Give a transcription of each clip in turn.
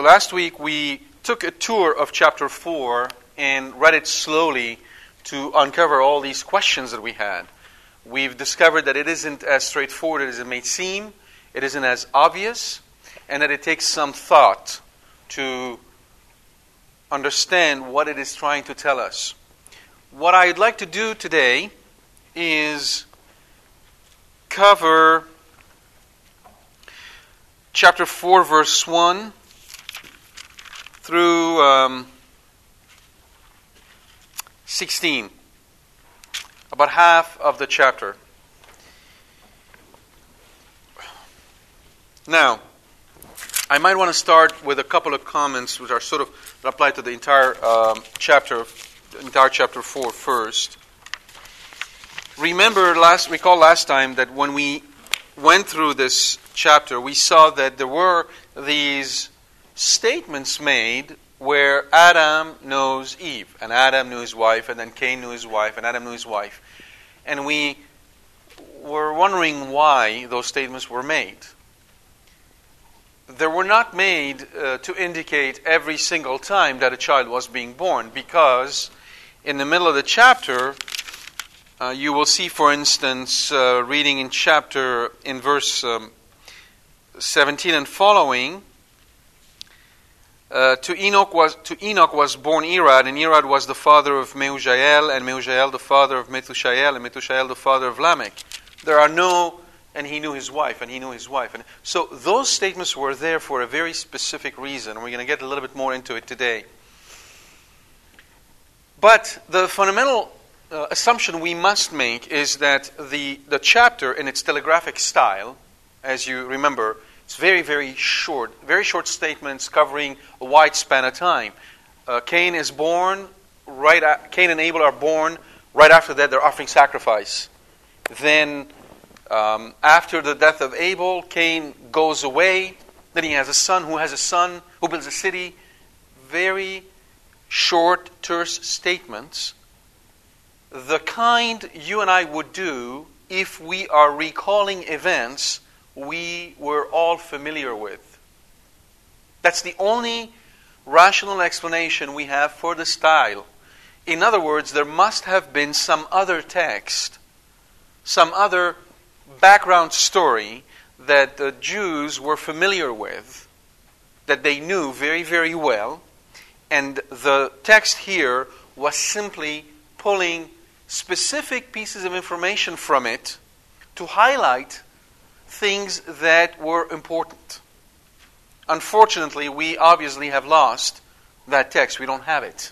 So last week we took a tour of chapter 4 and read it slowly to uncover all these questions that we had. We've discovered that it isn't as straightforward as it may seem, it isn't as obvious, and that it takes some thought to understand what it is trying to tell us. What I'd like to do today is cover chapter 4, verse 1 through um, 16, about half of the chapter. Now, I might want to start with a couple of comments which are sort of apply to the entire um, chapter, entire chapter four first. Remember last recall last time that when we went through this chapter, we saw that there were these statements made where Adam knows Eve, and Adam knew his wife, and then Cain knew his wife, and Adam knew his wife. And we were wondering why those statements were made. They were not made uh, to indicate every single time that a child was being born, because in the middle of the chapter, uh, you will see, for instance, uh, reading in chapter, in verse um, 17 and following, uh, to Enoch was to Enoch was born Irad, and Irad was the father of Mehujael, and Mehujael the father of Methushael, and Methushael the father of Lamech. There are no, and he knew his wife, and he knew his wife, and so those statements were there for a very specific reason. We're going to get a little bit more into it today. But the fundamental uh, assumption we must make is that the the chapter, in its telegraphic style, as you remember, it's very, very short, very short statements covering a wide span of time. Uh, Cain is born, right at, Cain and Abel are born, right after that they're offering sacrifice. Then, um, after the death of Abel, Cain goes away. Then he has a son who has a son who builds a city. Very short, terse statements. The kind you and I would do if we are recalling events we were all familiar with. That's the only rational explanation we have for the style. In other words, there must have been some other text, some other background story that the Jews were familiar with, that they knew very, very well, and the text here was simply pulling specific pieces of information from it to highlight things that were important. Unfortunately, we obviously have lost that text. We don't have it.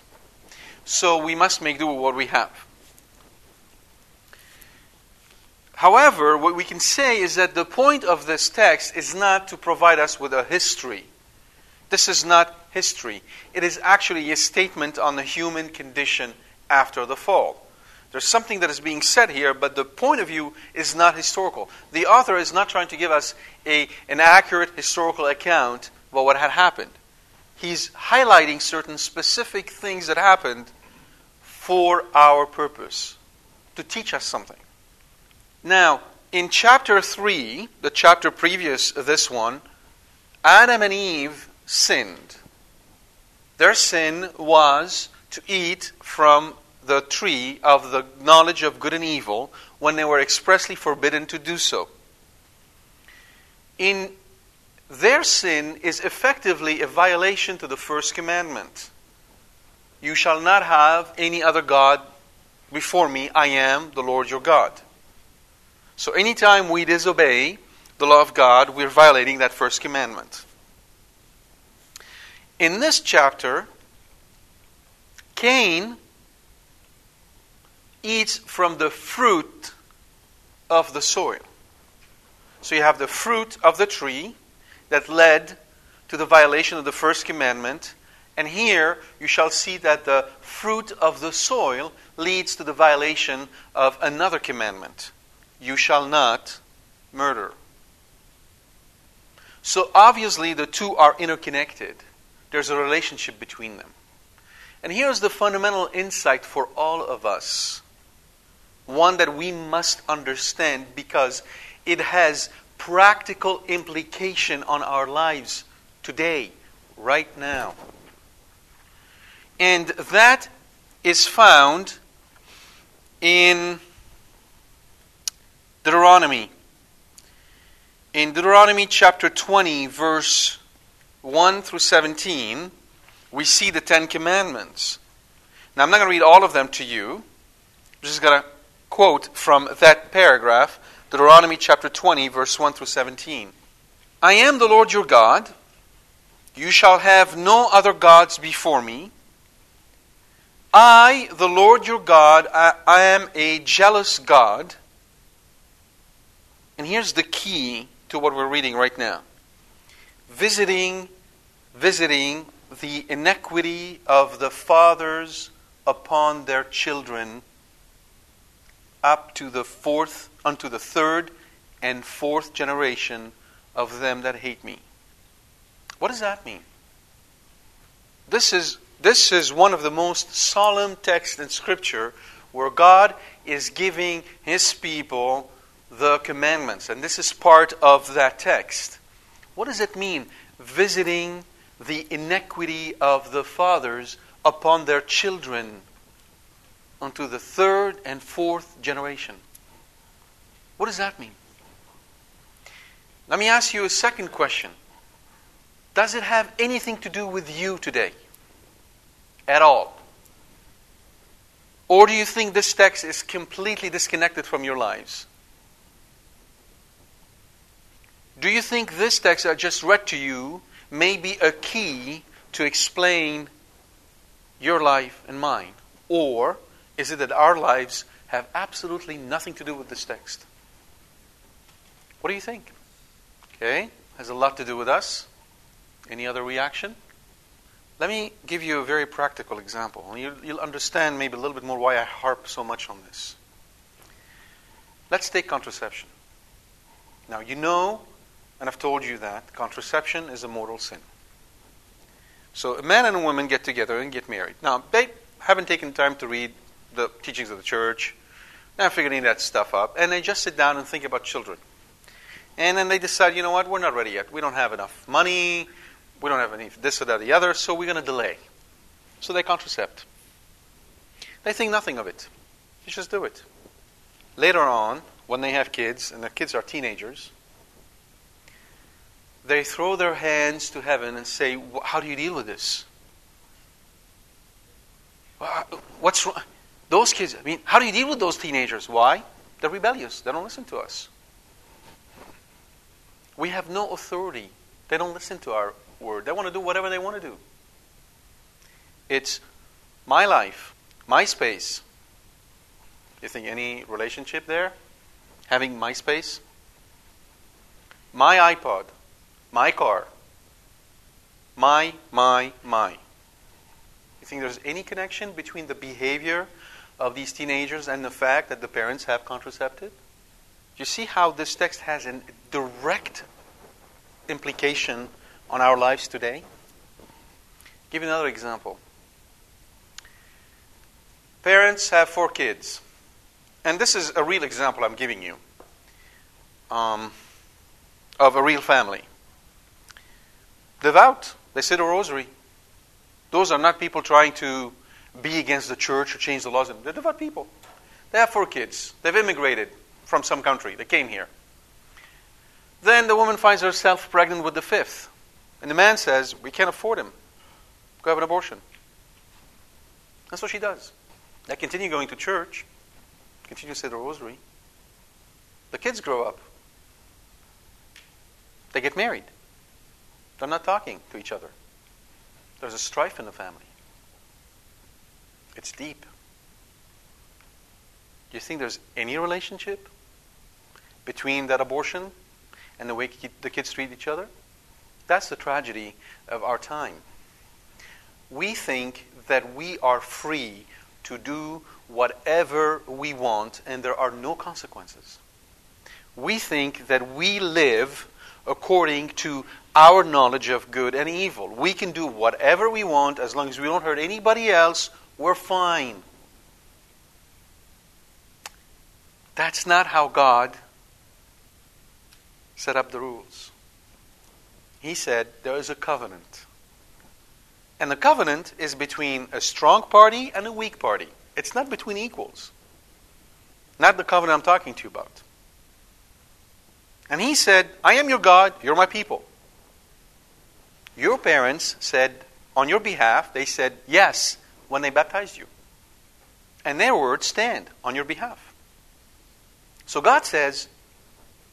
So we must make do with what we have. However, what we can say is that the point of this text is not to provide us with a history. This is not history. It is actually a statement on the human condition after the fall. There's something that is being said here, but the point of view is not historical. The author is not trying to give us a, an accurate historical account of what had happened. He's highlighting certain specific things that happened for our purpose, to teach us something. Now, in chapter 3, the chapter previous to this one, Adam and Eve sinned. Their sin was to eat from the tree of the knowledge of good and evil when they were expressly forbidden to do so. In their sin is effectively a violation to the first commandment. You shall not have any other God before me. I am the Lord your God. So anytime we disobey the law of God, we're violating that first commandment. In this chapter, Cain eats from the fruit of the soil. So you have the fruit of the tree that led to the violation of the first commandment. And here you shall see that the fruit of the soil leads to the violation of another commandment you shall not murder. So obviously the two are interconnected, there's a relationship between them. And here's the fundamental insight for all of us one that we must understand because it has practical implication on our lives today, right now. And that is found in Deuteronomy. In Deuteronomy chapter 20, verse 1 through 17, we see the Ten Commandments. Now, I'm not going to read all of them to you. I'm just going to quote from that paragraph Deuteronomy chapter 20, verse 1 through 17. I am the Lord your God. You shall have no other gods before me. I, the Lord your God, I, I, am a jealous God. And here's the key to what we're reading right now visiting, visiting the iniquity of the fathers upon their children up to the fourth unto the third and fourth generation of them that hate me. What does that mean? This is, this is one of the most solemn texts in Scripture where God is giving His people the commandments. And this is part of that text. What does it mean? Visiting the iniquity of the fathers upon their children unto the third and fourth generation. What does that mean? Let me ask you a second question. Does it have anything to do with you today? At all? Or do you think this text is completely disconnected from your lives? Do you think this text I just read to you may be a key to explain your life and mine? Or is it that our lives have absolutely nothing to do with this text? What do you think? Okay, has a lot to do with us. Any other reaction? Let me give you a very practical example. You'll, you'll understand maybe a little bit more why I harp so much on this. Let's take contraception. Now, you know, and I've told you that contraception is a mortal sin. So, a man and a woman get together and get married. Now, they haven't taken time to read the teachings of the church, they're figuring that stuff up, and they just sit down and think about children. And then they decide, you know what, we're not ready yet. We don't have enough money. We don't have any this or that or the other, so we're going to delay. So they contracept. They think nothing of it. You just do it. Later on, when they have kids, and the kids are teenagers, they throw their hands to heaven and say, How do you deal with this? What's wrong? Those kids, I mean, how do you deal with those teenagers? Why? They're rebellious. They don't listen to us. We have no authority. They don't listen to our word. They want to do whatever they want to do. It's my life, my space. You think any relationship there? Having my space? My iPod, my car, my, my, my. You think there's any connection between the behavior of these teenagers and the fact that the parents have contraceptive? you see how this text has a direct implication on our lives today? Give you another example. Parents have four kids. And this is a real example I'm giving you um, of a real family. Devout, they say the rosary. Those are not people trying to be against the church or change the laws. They're devout people. They have four kids. They've immigrated from some country. They came here. Then the woman finds herself pregnant with the fifth. And the man says, We can't afford him. Go have an abortion. That's what she does. They continue going to church, continue to say the rosary. The kids grow up. They get married. They're not talking to each other. There's a strife in the family. It's deep. Do you think there's any relationship between that abortion and the way the kids treat each other? That's the tragedy of our time. We think that we are free to do whatever we want and there are no consequences. We think that we live according to our knowledge of good and evil. We can do whatever we want as long as we don't hurt anybody else, we're fine. That's not how God set up the rules. He said there is a covenant. And the covenant is between a strong party and a weak party. It's not between equals. Not the covenant I'm talking to you about. And he said, I am your God, you're my people. Your parents said, on your behalf, they said yes when they baptized you. And their words stand on your behalf. So God says,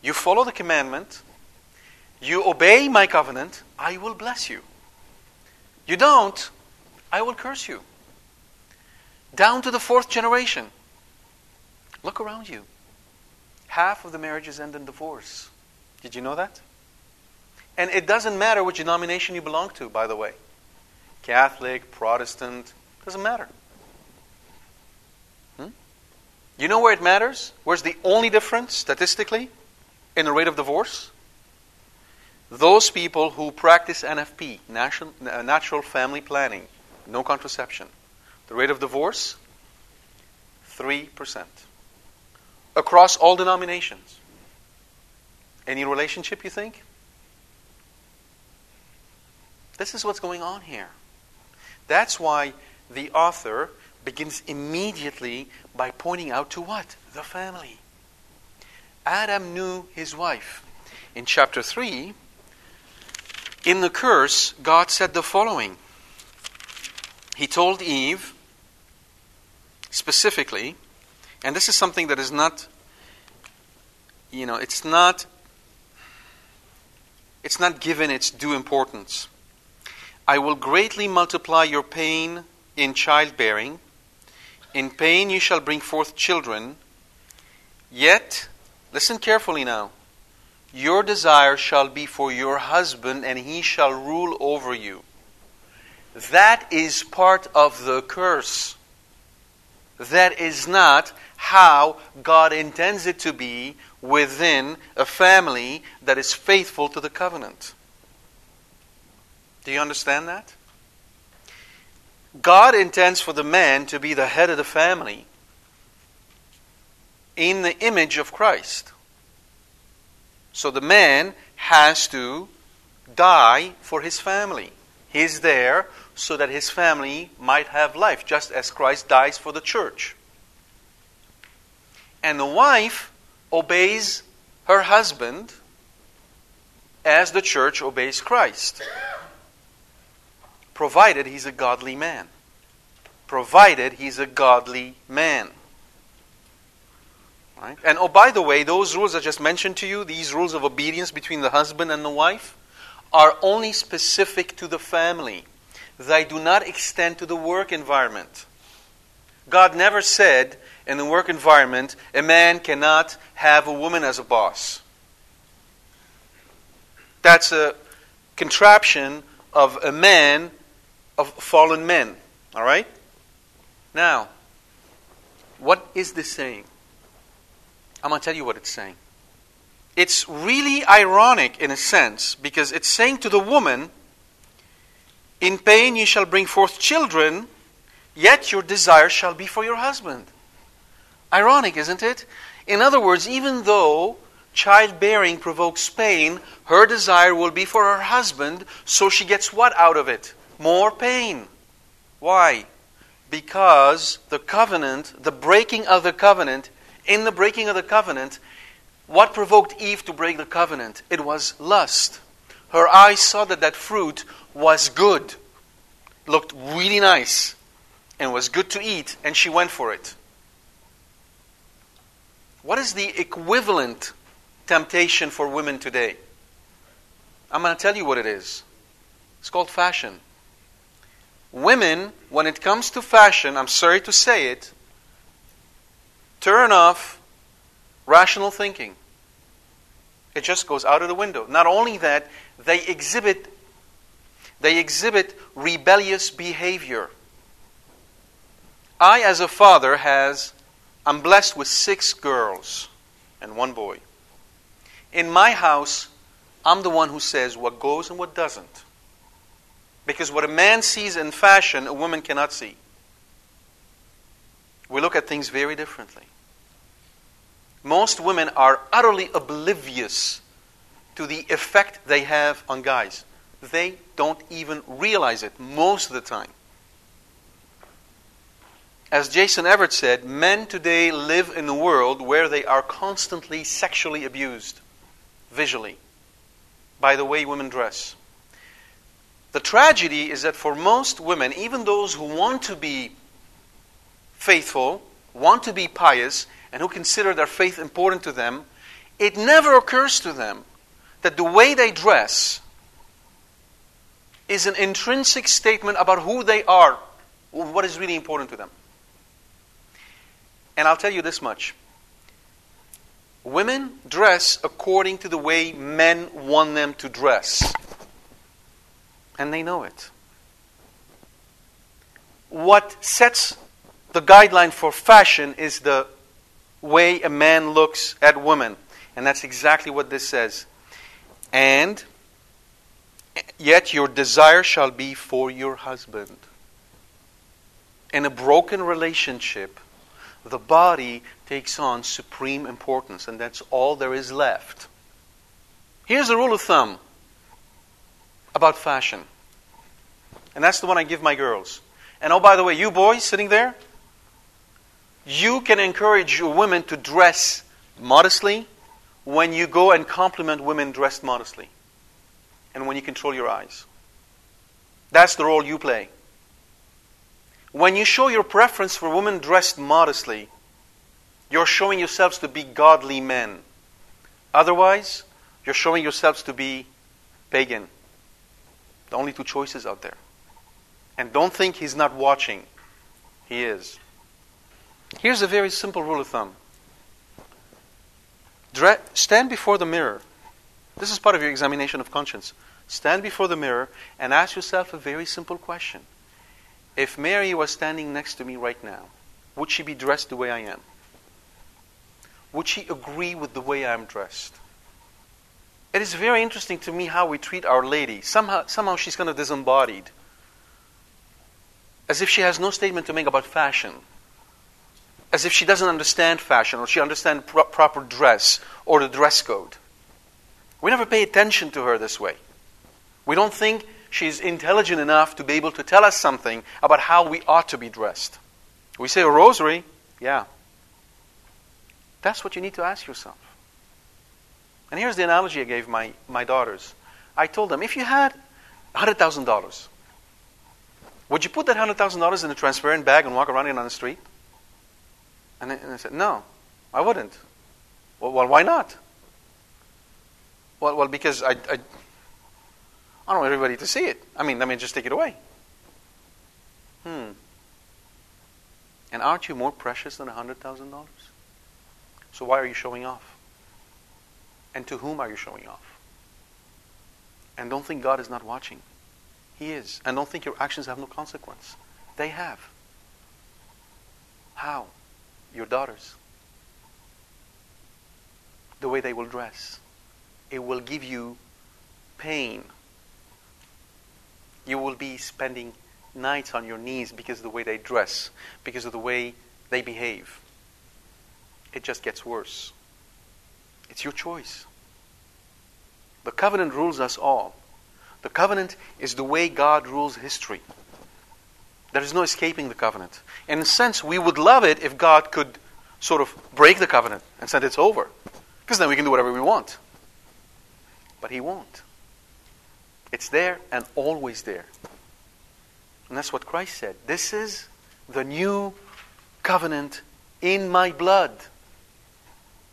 You follow the commandment, you obey my covenant, I will bless you. You don't, I will curse you. Down to the fourth generation. Look around you. Half of the marriages end in divorce. Did you know that? And it doesn't matter which denomination you belong to, by the way Catholic, Protestant, doesn't matter. You know where it matters? Where's the only difference statistically in the rate of divorce? Those people who practice NFP, natural, uh, natural family planning, no contraception. The rate of divorce? 3%. Across all denominations. Any relationship, you think? This is what's going on here. That's why the author begins immediately by pointing out to what? The family. Adam knew his wife. In chapter 3, in the curse, God said the following He told Eve specifically, and this is something that is not, you know, it's not. It's not given its due importance. I will greatly multiply your pain in childbearing. In pain you shall bring forth children. Yet, listen carefully now. Your desire shall be for your husband, and he shall rule over you. That is part of the curse. That is not how God intends it to be within a family that is faithful to the covenant. Do you understand that? God intends for the man to be the head of the family in the image of Christ. So the man has to die for his family. He's there so that his family might have life, just as Christ dies for the church. And the wife obeys her husband as the church obeys Christ provided he's a godly man. Provided he's a godly man. Right? And oh, by the way, those rules I just mentioned to you, these rules of obedience between the husband and the wife, are only specific to the family. They do not extend to the work environment. God never said in the work environment a man cannot have a woman as a boss. That's a contraption of a man of fallen men. All right? Now, what is this saying? I'm going to tell you what it's saying. It's really ironic in a sense because it's saying to the woman, In pain you shall bring forth children, yet your desire shall be for your husband. Ironic, isn't it? In other words, even though childbearing provokes pain, her desire will be for her husband, so she gets what out of it? More pain. Why? because the covenant, the breaking of the covenant, in the breaking of the covenant, what provoked Eve to break the covenant? It was lust. Her eyes saw that that fruit was good, looked really nice, and was good to eat, and she went for it. What is the equivalent temptation for women today? I'm going to tell you what it is. It's called fashion. Women, when it comes to fashion, I'm sorry to say it, turn off rational thinking. It just goes out of the window. Not only that, they exhibit they exhibit rebellious behavior. I as a father has I'm blessed with 6 girls and one boy. In my house, I'm the one who says what goes and what doesn't. Because what a man sees in fashion, a woman cannot see. We look at things very differently. Most women are utterly oblivious to the effect they have on guys. They don't even realize it most of the time. As Jason Evert said, men today live in a world where they are constantly sexually abused, visually, by the way women dress. The tragedy is that for most women, even those who want to be faithful, want to be pious, and who consider their faith important to them, it never occurs to them that the way they dress is an intrinsic statement about who they are, what is really important to them. And I'll tell you this much women dress according to the way men want them to dress, and they know it. What sets the guideline for fashion is the way a man looks at women. And that's exactly what this says. And yet your desire shall be for your husband. In a broken relationship, the body takes on supreme importance, and that's all there is left. Here's a rule of thumb about fashion, and that's the one I give my girls. And oh, by the way, you boys sitting there, you can encourage women to dress modestly when you go and compliment women dressed modestly and when you control your eyes. That's the role you play. When you show your preference for women dressed modestly, you're showing yourselves to be godly men. Otherwise, you're showing yourselves to be pagan. The only two choices out there. And don't think he's not watching. He is. Here's a very simple rule of thumb stand before the mirror. This is part of your examination of conscience. Stand before the mirror and ask yourself a very simple question. If Mary was standing next to me right now, would she be dressed the way I am? Would she agree with the way I'm dressed? It is very interesting to me how we treat Our Lady. Somehow, somehow she's kind of disembodied. As if she has no statement to make about fashion as if she doesn't understand fashion or she understands pro- proper dress or the dress code. We never pay attention to her this way. We don't think she's intelligent enough to be able to tell us something about how we ought to be dressed. We say a rosary, yeah. That's what you need to ask yourself. And here's the analogy I gave my, my daughters. I told them if you had $100,000, would you put that $100,000 in a transparent bag and walk around it on the street? And I, and said, No, I wouldn't. Well, well, why not? Well, well because I, I, I don't want everybody to see it. I mean, let me just take it away. Hmm. And aren't you more precious than $100,000? So why are you showing off? And to whom are you showing off? And don't think God is not watching. He is. And don't think your actions have no consequence. They have. How? your daughters, the way they will dress. It will give you pain. You will be spending nights on your knees because of the way they dress, because of the way they behave. It just gets worse. It's your choice. The covenant rules us all. The covenant is the way God rules history. There is no escaping the covenant. In a sense, we would love it if God could sort of break the covenant and said it's over. Because then we can do whatever we want. But He won't. It's there and always there. And that's what Christ said. This is the new covenant in my blood.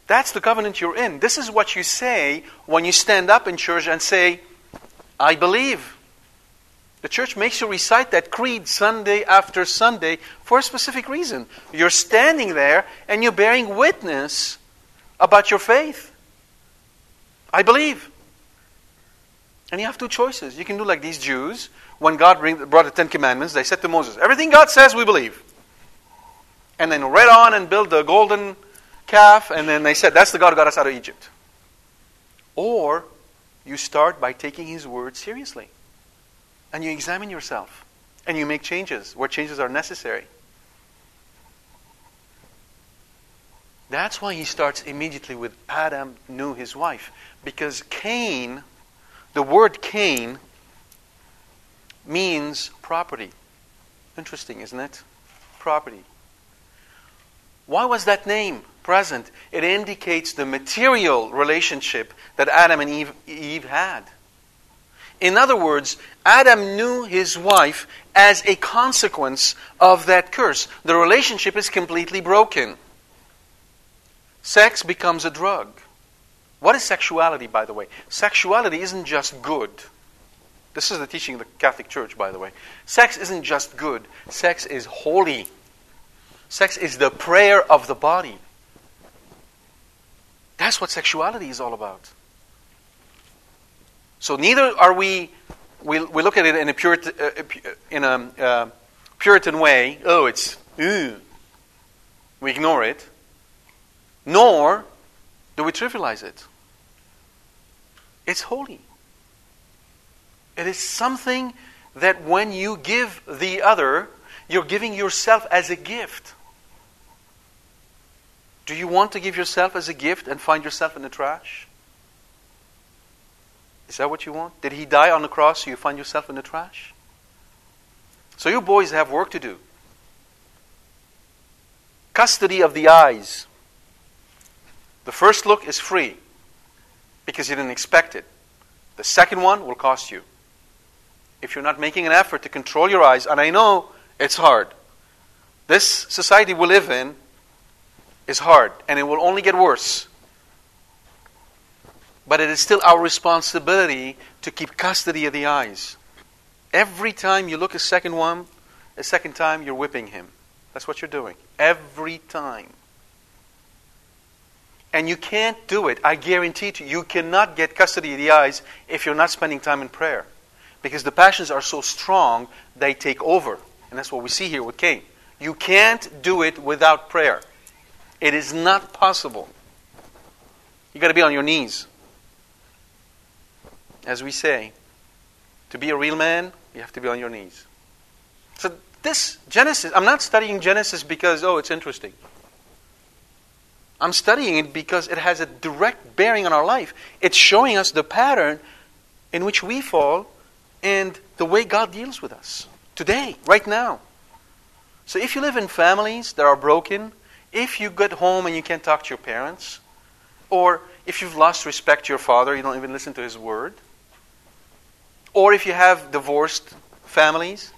That's the covenant you're in. This is what you say when you stand up in church and say, I believe. The church makes you recite that creed Sunday after Sunday for a specific reason. You're standing there and you're bearing witness about your faith. I believe. And you have two choices. You can do like these Jews. When God brought the Ten Commandments, they said to Moses, Everything God says, we believe. And then read on and build the golden calf, and then they said, That's the God who got us out of Egypt. Or you start by taking His word seriously. And you examine yourself. And you make changes where changes are necessary. That's why he starts immediately with Adam knew his wife. Because Cain the word Cain means property. Interesting, isn't it? Property. Why was that name present? It indicates the material relationship that Adam and Eve, Eve had. In other words, Adam knew his wife as a consequence of that curse. The relationship is completely broken. Sex becomes a drug. What is sexuality, by the way? Sexuality isn't just good. This is the teaching of the Catholic Church, by the way. Sex isn't just good, sex is holy. Sex is the prayer of the body. That's what sexuality is all about. So neither are we, we, we look at it in a, Puritan, uh, uh, in a uh, Puritan way, oh, it's, ew. we ignore it, nor do we trivialize it. It's holy. It is something that when you give the other, you're giving yourself as a gift. Do you want to give yourself as a gift and find yourself in the trash? Is that what you want? Did he die on the cross so you find yourself in the trash? So you boys have work to do. Custody of the eyes. The first look is free because you didn't expect it. The second one will cost you. If you're not making an effort to control your eyes, and I know it's hard, this society we live in is hard, and it will only get worse. But it is still our responsibility to keep custody of the eyes. Every time you look a second one, a second time, you're whipping him. That's what you're doing. Every time. And you can't do it. I guarantee to you, you cannot get custody of the eyes if you're not spending time in prayer. Because the passions are so strong, they take over. And that's what we see here with Cain. You can't do it without prayer. It is not possible. You've got to be on your knees. As we say, to be a real man, you have to be on your knees. So, this Genesis, I'm not studying Genesis because, oh, it's interesting. I'm studying it because it has a direct bearing on our life. It's showing us the pattern in which we fall and the way God deals with us today, right now. So if you live in families that are broken, if you get home and you can't talk to your parents, or if you've lost respect to your father, you don't even listen to his word, or if you have divorced families,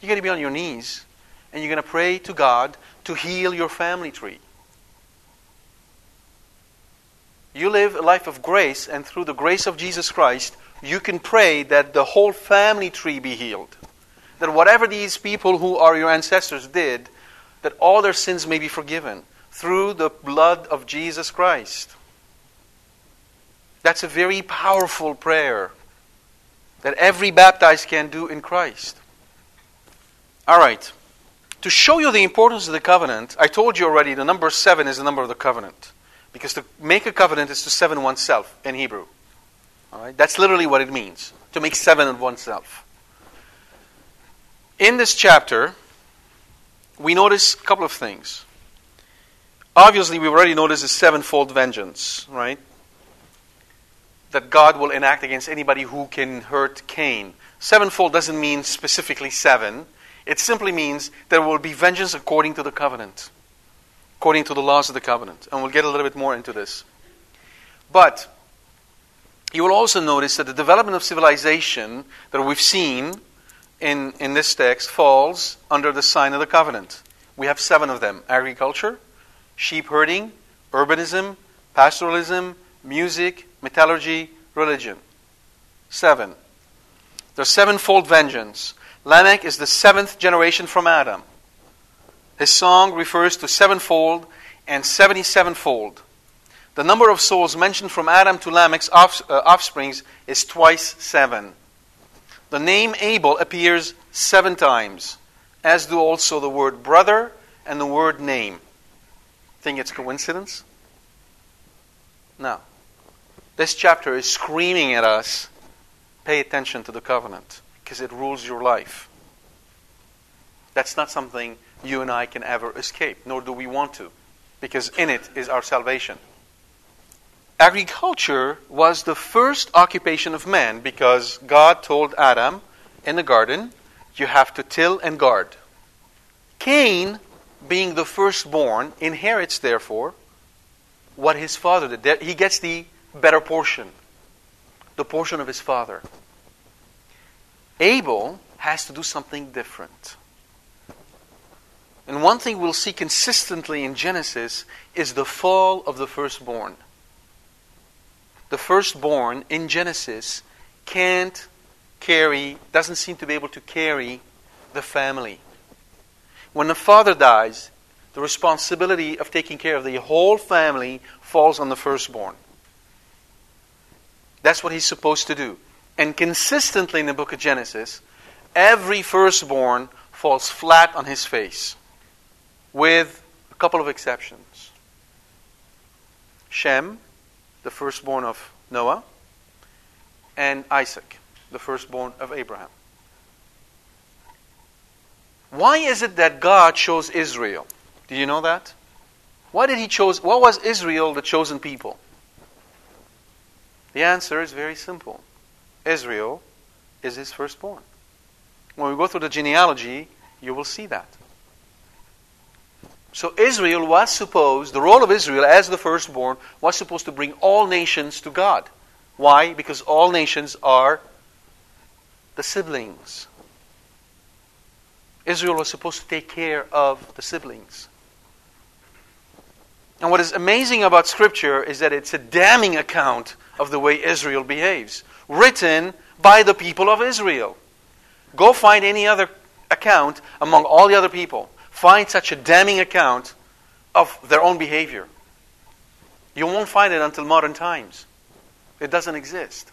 you're going to be on your knees and you're going to pray to God to heal your family tree. you live a life of grace, and through the grace of Jesus Christ, you can pray that the whole family tree be healed. That whatever these people who are your ancestors did, that all their sins may be forgiven through the blood of Jesus Christ. That's a very powerful prayer that every baptized can do in Christ. All right. To show you the importance of the covenant, I told you already the number seven is the number of the covenant. Because to make a covenant is to seven oneself in Hebrew. All right? That's literally what it means to make seven of oneself. In this chapter, we notice a couple of things. Obviously, we've already noticed the sevenfold vengeance, right? That God will enact against anybody who can hurt Cain. Sevenfold doesn't mean specifically seven, It simply means there will be vengeance according to the covenant, according to the laws of the covenant. And we'll get a little bit more into this. But you will also notice that the development of civilization that we've seen in, in this text falls under the sign of the covenant. We have seven of them agriculture, sheep herding, urbanism, pastoralism, music, metallurgy, religion. Seven. There's sevenfold vengeance. Lamech is the seventh generation from Adam. His song refers to sevenfold and seventy sevenfold. The number of souls mentioned from Adam to Lamech's uh, offsprings is twice seven. The name Abel appears seven times, as do also the word brother and the word name. Think it's coincidence? No. This chapter is screaming at us pay attention to the covenant because it rules your life. That's not something you and I can ever escape, nor do we want to, because in it is our salvation. Agriculture was the first occupation of man because God told Adam in the garden, you have to till and guard. Cain, being the firstborn, inherits, therefore, what his father did. He gets the better portion, the portion of his father. Abel has to do something different. And one thing we'll see consistently in Genesis is the fall of the firstborn. The firstborn in Genesis can't carry, doesn't seem to be able to carry the family. When the father dies, the responsibility of taking care of the whole family falls on the firstborn. That's what he's supposed to do. And consistently in the book of Genesis, every firstborn falls flat on his face, with a couple of exceptions. Shem, the firstborn of Noah, and Isaac, the firstborn of Abraham. Why is it that God chose Israel? Do you know that? Why did he choose what was Israel the chosen people? The answer is very simple. Israel is his firstborn. When we go through the genealogy, you will see that. So Israel was supposed, the role of Israel as the firstborn was supposed to bring all nations to God. Why? Because all nations are the siblings. Israel was supposed to take care of the siblings. And what is amazing about Scripture is that it's a damning account of the way Israel behaves, written by the people of Israel. Go find any other account among all the other people. Find such a damning account of their own behavior. You won't find it until modern times. It doesn't exist.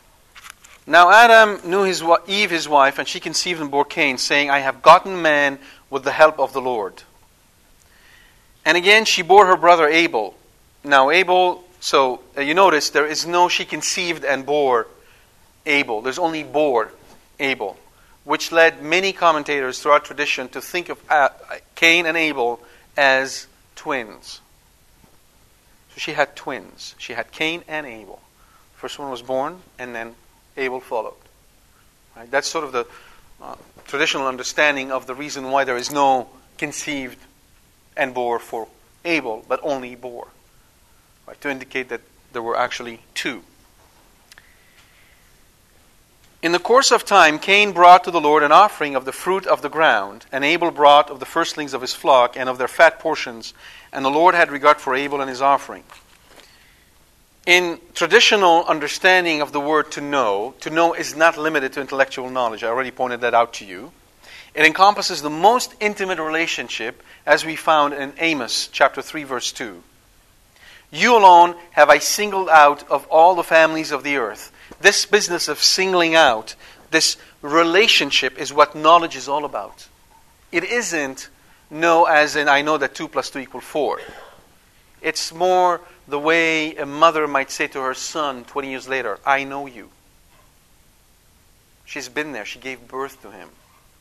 Now Adam knew his Eve, his wife, and she conceived and bore Cain, saying, I have gotten man with the help of the Lord. And again, she bore her brother Abel. Now, Abel, so uh, you notice there is no she conceived and bore Abel. There's only bore Abel, which led many commentators throughout tradition to think of uh, Cain and Abel as twins. So she had twins. She had Cain and Abel. First one was born, and then Abel followed. Right? That's sort of the uh, traditional understanding of the reason why there is no conceived and bore for Abel, but only bore, right, to indicate that there were actually two. In the course of time, Cain brought to the Lord an offering of the fruit of the ground, and Abel brought of the firstlings of his flock and of their fat portions, and the Lord had regard for Abel and his offering. In traditional understanding of the word to know, to know is not limited to intellectual knowledge. I already pointed that out to you. It encompasses the most intimate relationship, as we found in Amos chapter 3, verse 2. You alone have I singled out of all the families of the earth. This business of singling out, this relationship, is what knowledge is all about. It isn't know as in I know that 2 plus 2 equals 4. It's more the way a mother might say to her son 20 years later, I know you. She's been there, she gave birth to him.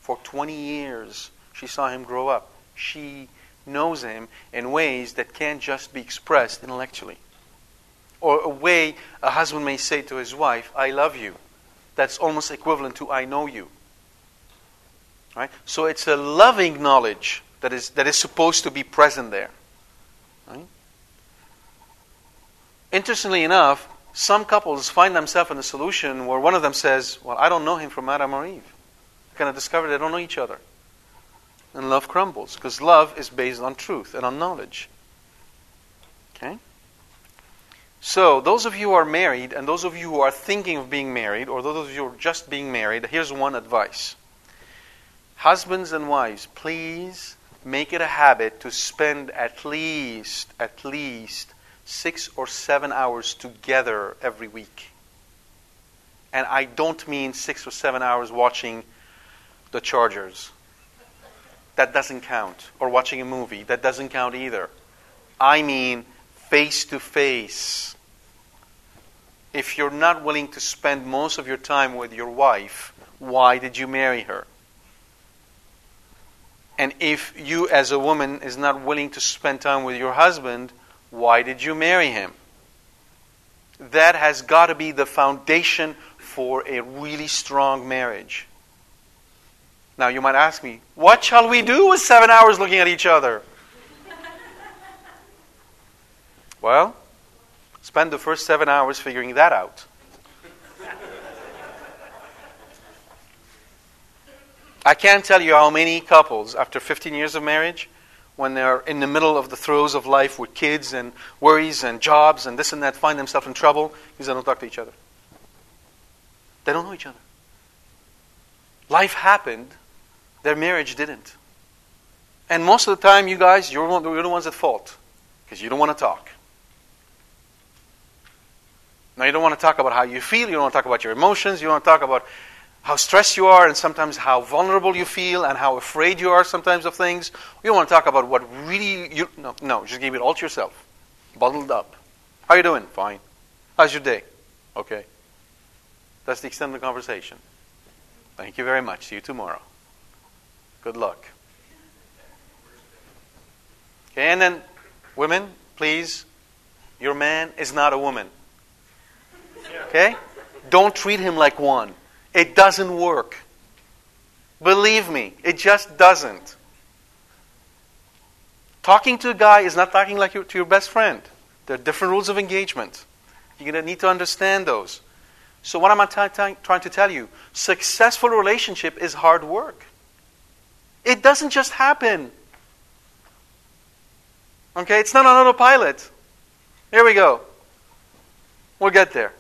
For 20 years, she saw him grow up. She knows him in ways that can't just be expressed intellectually. Or a way a husband may say to his wife, I love you. That's almost equivalent to I know you. Right? So it's a loving knowledge that is, that is supposed to be present there. Right? Interestingly enough, some couples find themselves in a solution where one of them says, Well, I don't know him from Adam or Eve. Kind of discover they don't know each other. And love crumbles because love is based on truth and on knowledge. Okay? So, those of you who are married and those of you who are thinking of being married, or those of you who are just being married, here's one advice. Husbands and wives, please make it a habit to spend at least, at least six or seven hours together every week. And I don't mean six or seven hours watching the Chargers. That doesn't count. Or watching a movie. That doesn't count either. I mean face to face. If you're not willing to spend most of your time with your wife, why did you marry her? And if you, as a woman, is not willing to spend time with your husband, why did you marry him? That has got to be the foundation for a really strong marriage. Now, you might ask me, what shall we do with seven hours looking at each other? Well, spend the first seven hours figuring that out. I can't tell you how many couples, after 15 years of marriage, when they're in the middle of the throes of life with kids and worries and jobs and this and that, find themselves in trouble because they don't talk to each other. They don't know each other. Life happened, their marriage didn't. And most of the time, you guys, you're, you're the ones at fault because you don't want to talk. Now, you don't want to talk about how you feel, you don't want to talk about your emotions, you want to talk about how stressed you are and sometimes how vulnerable you feel and how afraid you are sometimes of things. You don't want to talk about what really you no no, just give it all to yourself. Bundled up. How you doing? Fine. How's your day? Okay. That's the extent of the conversation. Thank you very much. See you tomorrow. Good luck. Okay, and then women, please, your man is not a woman. Okay? Don't treat him like one. It doesn't work. Believe me, it just doesn't. Talking to a guy is not talking like to your best friend. There are different rules of engagement. You're going to need to understand those. So, what am I t- t- trying to tell you? Successful relationship is hard work. It doesn't just happen. Okay, it's not on autopilot. Here we go. We'll get there.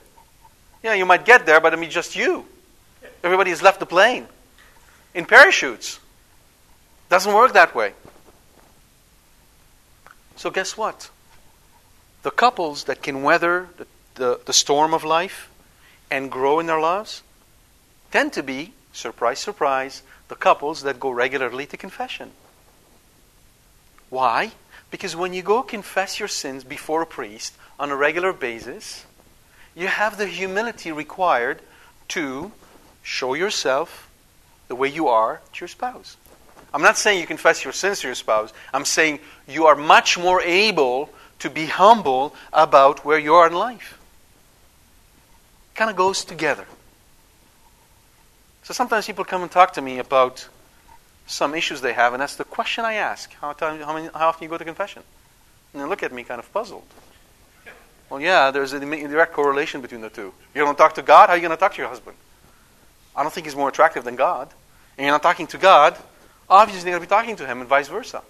Yeah, you might get there, but I mean just you. Everybody has left the plane in parachutes. Doesn't work that way. So, guess what? The couples that can weather the, the, the, storm of life and grow in their loves tend to be, surprise, surprise, the couples that go regularly to confession. Why? Because when you go confess your sins before a priest on a regular basis, you have the humility required to show yourself the way you are to your spouse. I'm not saying you confess your sins to your spouse. I'm saying you are much more able to be humble about where you are in life. Kind of goes together. So sometimes people come and talk to me about some issues they have, and that's the question I ask: How, time, how, many, how often you go to confession? And they look at me kind of puzzled. Well, yeah, there's a direct correlation between the two. You don't talk to God. How are you going to talk to your husband? I don't think he's more attractive than God. And you're not talking to God, obviously you're going to be talking to him and vice versa.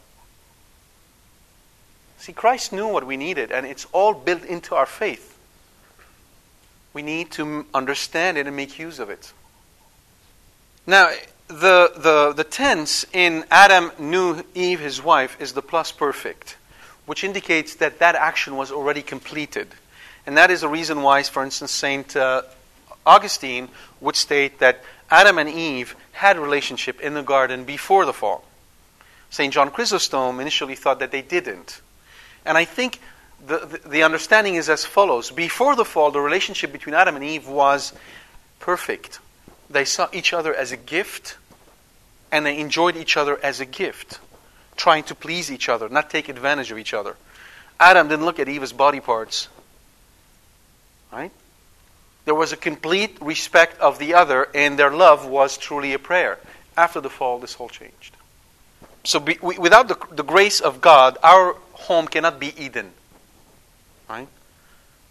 See, Christ knew what we needed, and it's all built into our faith. We need to understand it and make use of it. Now, the, the, the tense in Adam knew Eve, his wife, is the plus perfect, which indicates that that action was already completed. And that is the reason why, for instance, St. Uh, Augustine would state that Adam and Eve had a relationship in the garden before the fall. St. John Chrysostom initially thought that they didn't. And I think the, the, the, understanding is as follows Before the fall, the relationship between Adam and Eve was perfect. They saw each other as a gift, and they enjoyed each other as a gift, trying to please each other, not take advantage of each other. Adam didn't look at Eve's body parts. Right? There was a complete respect of the other, and their love was truly a prayer. After the fall, this all changed. So, be, we, without the, the grace of God, our home cannot be Eden. Right?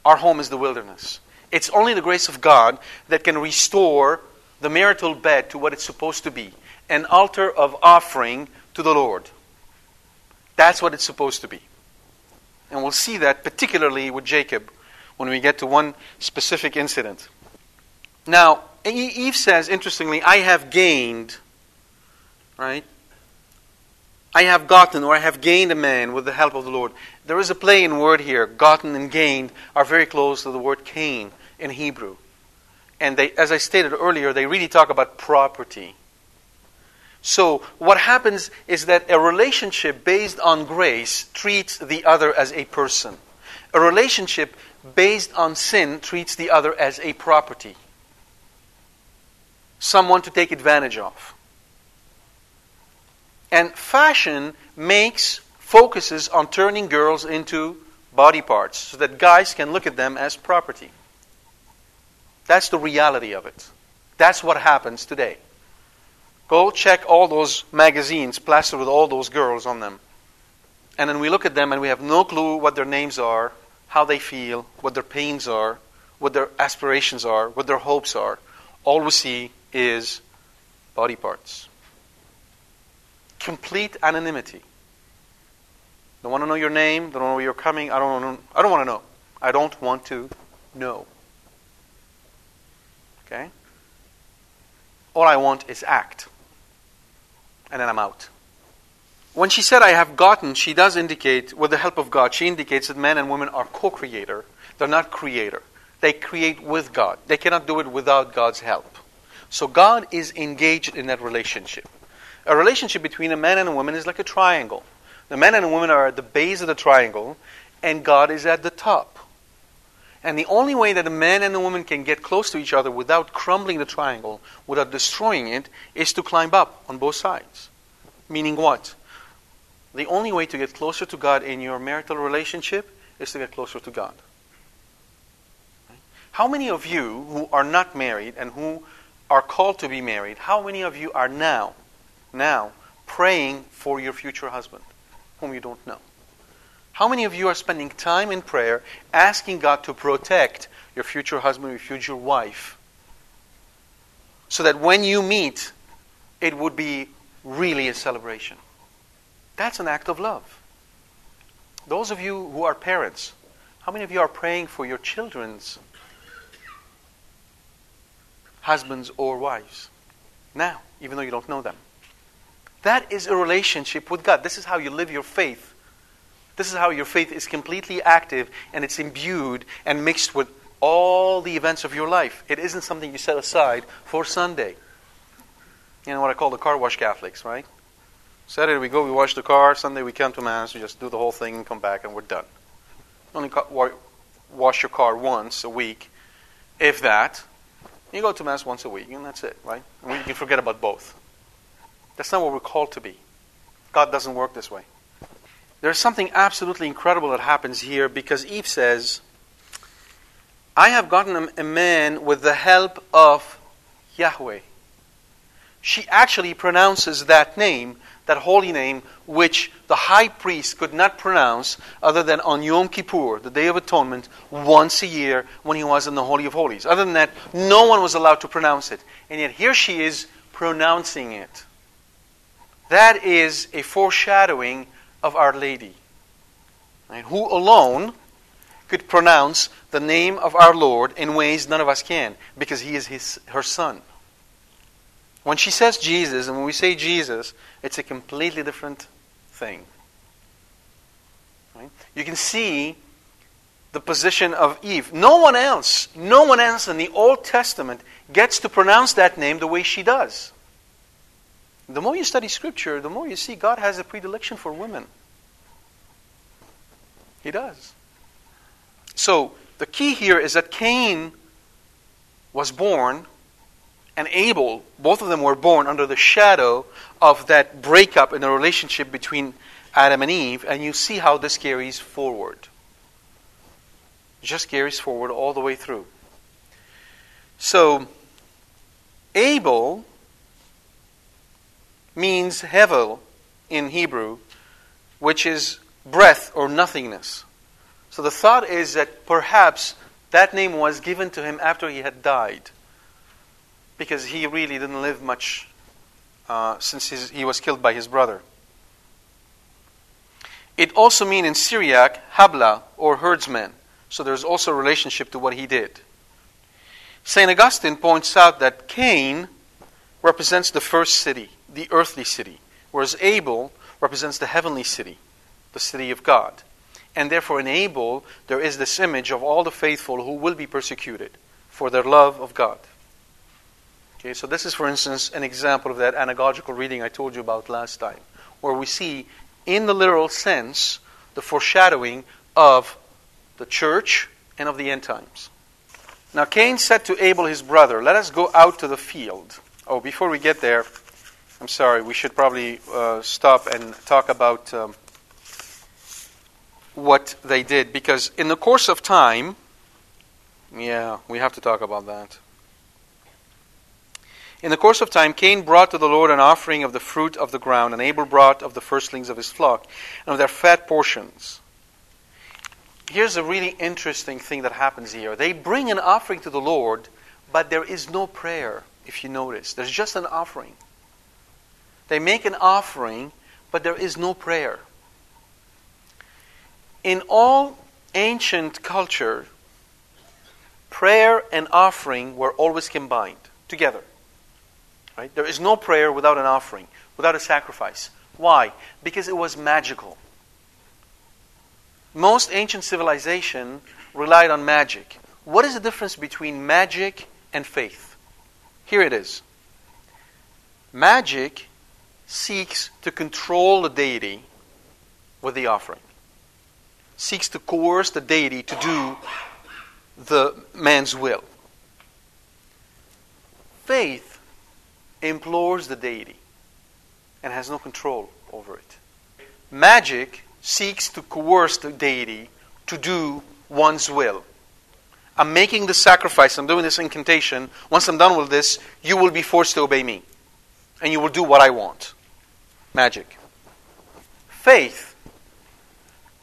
Our home is the wilderness. It's only the grace of God that can restore the marital bed to what it's supposed to be an altar of offering to the Lord. That's what it's supposed to be. And we'll see that particularly with Jacob when we get to one specific incident. Now, Eve says, interestingly, I have gained, right? I have gotten or I have gained a man with the help of the Lord. There is a play in word here. Gotten and gained are very close to the word Cain in Hebrew. And they, as I stated earlier, they really talk about property. So, what happens is that a relationship based on grace treats the other as a person. A relationship based on sin treats the other as a property, someone to take advantage of. And fashion makes focuses on turning girls into body parts so that guys can look at them as property. That's the reality of it. That's what happens today. Go check all those magazines plastered with all those girls on them. And then we look at them and we have no clue what their names are, how they feel, what their pains are, what their aspirations are, what their hopes are. All we see is body parts. Complete anonymity. Don't want to know your name, don't know where you're coming, I don't, I don't want to know. I don't want to know. Okay? All I want is act. And then I'm out. When she said, I have gotten, she does indicate, with the help of God, she indicates that men and women are co creator. They're not creator. They create with God. They cannot do it without God's help. So God is engaged in that relationship. A relationship between a man and a woman is like a triangle. The man and the woman are at the base of the triangle, and God is at the top. And the only way that a man and a woman can get close to each other without crumbling the triangle, without destroying it, is to climb up on both sides. Meaning what? The only way to get closer to God in your marital relationship is to get closer to God. How many of you who are not married and who are called to be married, how many of you are now, now, praying for your future husband, whom you don't know? How many of you are spending time in prayer asking God to protect your future husband, your future wife, so that when you meet, it would be really a celebration? That's an act of love. Those of you who are parents, how many of you are praying for your children's husbands or wives now, even though you don't know them? That is a relationship with God. This is how you live your faith this is how your faith is completely active and it's imbued and mixed with all the events of your life. It isn't something you set aside for Sunday. You know what I call the car wash Catholics, right? Saturday we go, we wash the car. Sunday we come to Mass, we just do the whole thing and come back and we're done. Only wash your car once a week, if that. You go to Mass once a week and that's it, right? And you can forget about both. That's not what we're called to be. God doesn't work this way. There's something absolutely incredible that happens here because Eve says, I have gotten a man with the help of Yahweh. She actually pronounces that name, that holy name, which the high priest could not pronounce other than on Yom Kippur, the Day of Atonement, once a year when he was in the Holy of Holies. Other than that, no one was allowed to pronounce it. And yet here she is pronouncing it. That is a foreshadowing of Our Lady, right, who alone could pronounce the name of our Lord in ways none of us can, because he is his, her son. When she says Jesus, and when we say Jesus, it's a completely different thing. Right? You can see the position of Eve. No one else, no one else in the Old Testament gets to pronounce that name the way she does. The more you study Scripture, the more you see God has a predilection for women. He does. So, the key here is that Cain was born and Abel, both of them were born under the shadow of that breakup in the relationship between Adam and Eve, and you see how this carries forward. Just carries forward all the way through. So, Abel means hevel in Hebrew, which is breath or nothingness. So the thought is that perhaps that name was given to him after he had died, because he really didn't live much uh, since his, he was killed by his brother. It also means in Syriac, Habla, or herdsman. So there's also a relationship to what he did. St. Augustine points out that Cain represents the first city, the earthly city, whereas Abel represents the heavenly city, the city of God. And therefore, in Abel, there is this image of all the faithful who will be persecuted for their love of God. Okay, so this is, for instance, an example of that anagogical reading I told you about last time, where we see, in the literal sense, the foreshadowing of the church and of the end times. Now Cain said to Abel his brother, Let us go out to the field. Oh, before we get there, I'm sorry, we should probably uh, stop and talk about um, what they did, because in the course of time, yeah, we have to talk about that. In the course of time, Cain brought to the Lord an offering of the fruit of the ground, and Abel brought of the firstlings of his flock, and of their fat portions. Here's a really interesting thing that happens here. They bring an offering to the Lord, but there is no prayer, if you notice. There's just an offering. They make an offering, but there is no prayer. In all ancient culture, prayer and offering were always combined together. Right? There is no prayer without an offering, without a sacrifice. Why? Because it was magical. Most ancient civilization relied on magic. What is the difference between magic and faith? Here it is. Magic seeks to control the deity with the offering. Seeks to coerce the deity to do the man's will. Faith implores the deity and has no control over it. Magic seeks to coerce the deity to do one's will. I'm making the sacrifice, I'm doing this incantation. Once I'm done with this, you will be forced to obey me. And you will do what I want. Magic. Faith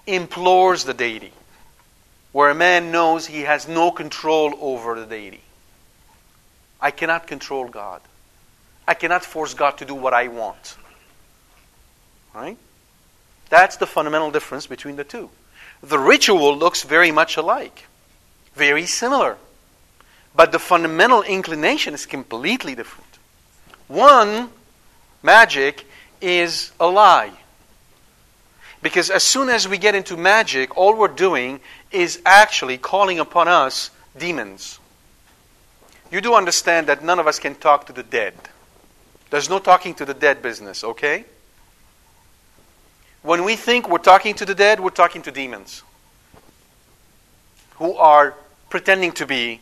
implores the deity, where a man knows he has no control over the deity. I cannot control God. I cannot force God to do what I want. Right? That's the fundamental difference between the two. The ritual looks very much alike, very similar. But the fundamental inclination is completely different. One, magic, is a lie. Because as soon as we get into magic, all we're doing is actually calling upon us demons. You do understand that none of us can talk to the dead. There's no talking to the dead business, okay? When we think we're talking to the dead, we're talking to demons who are pretending to be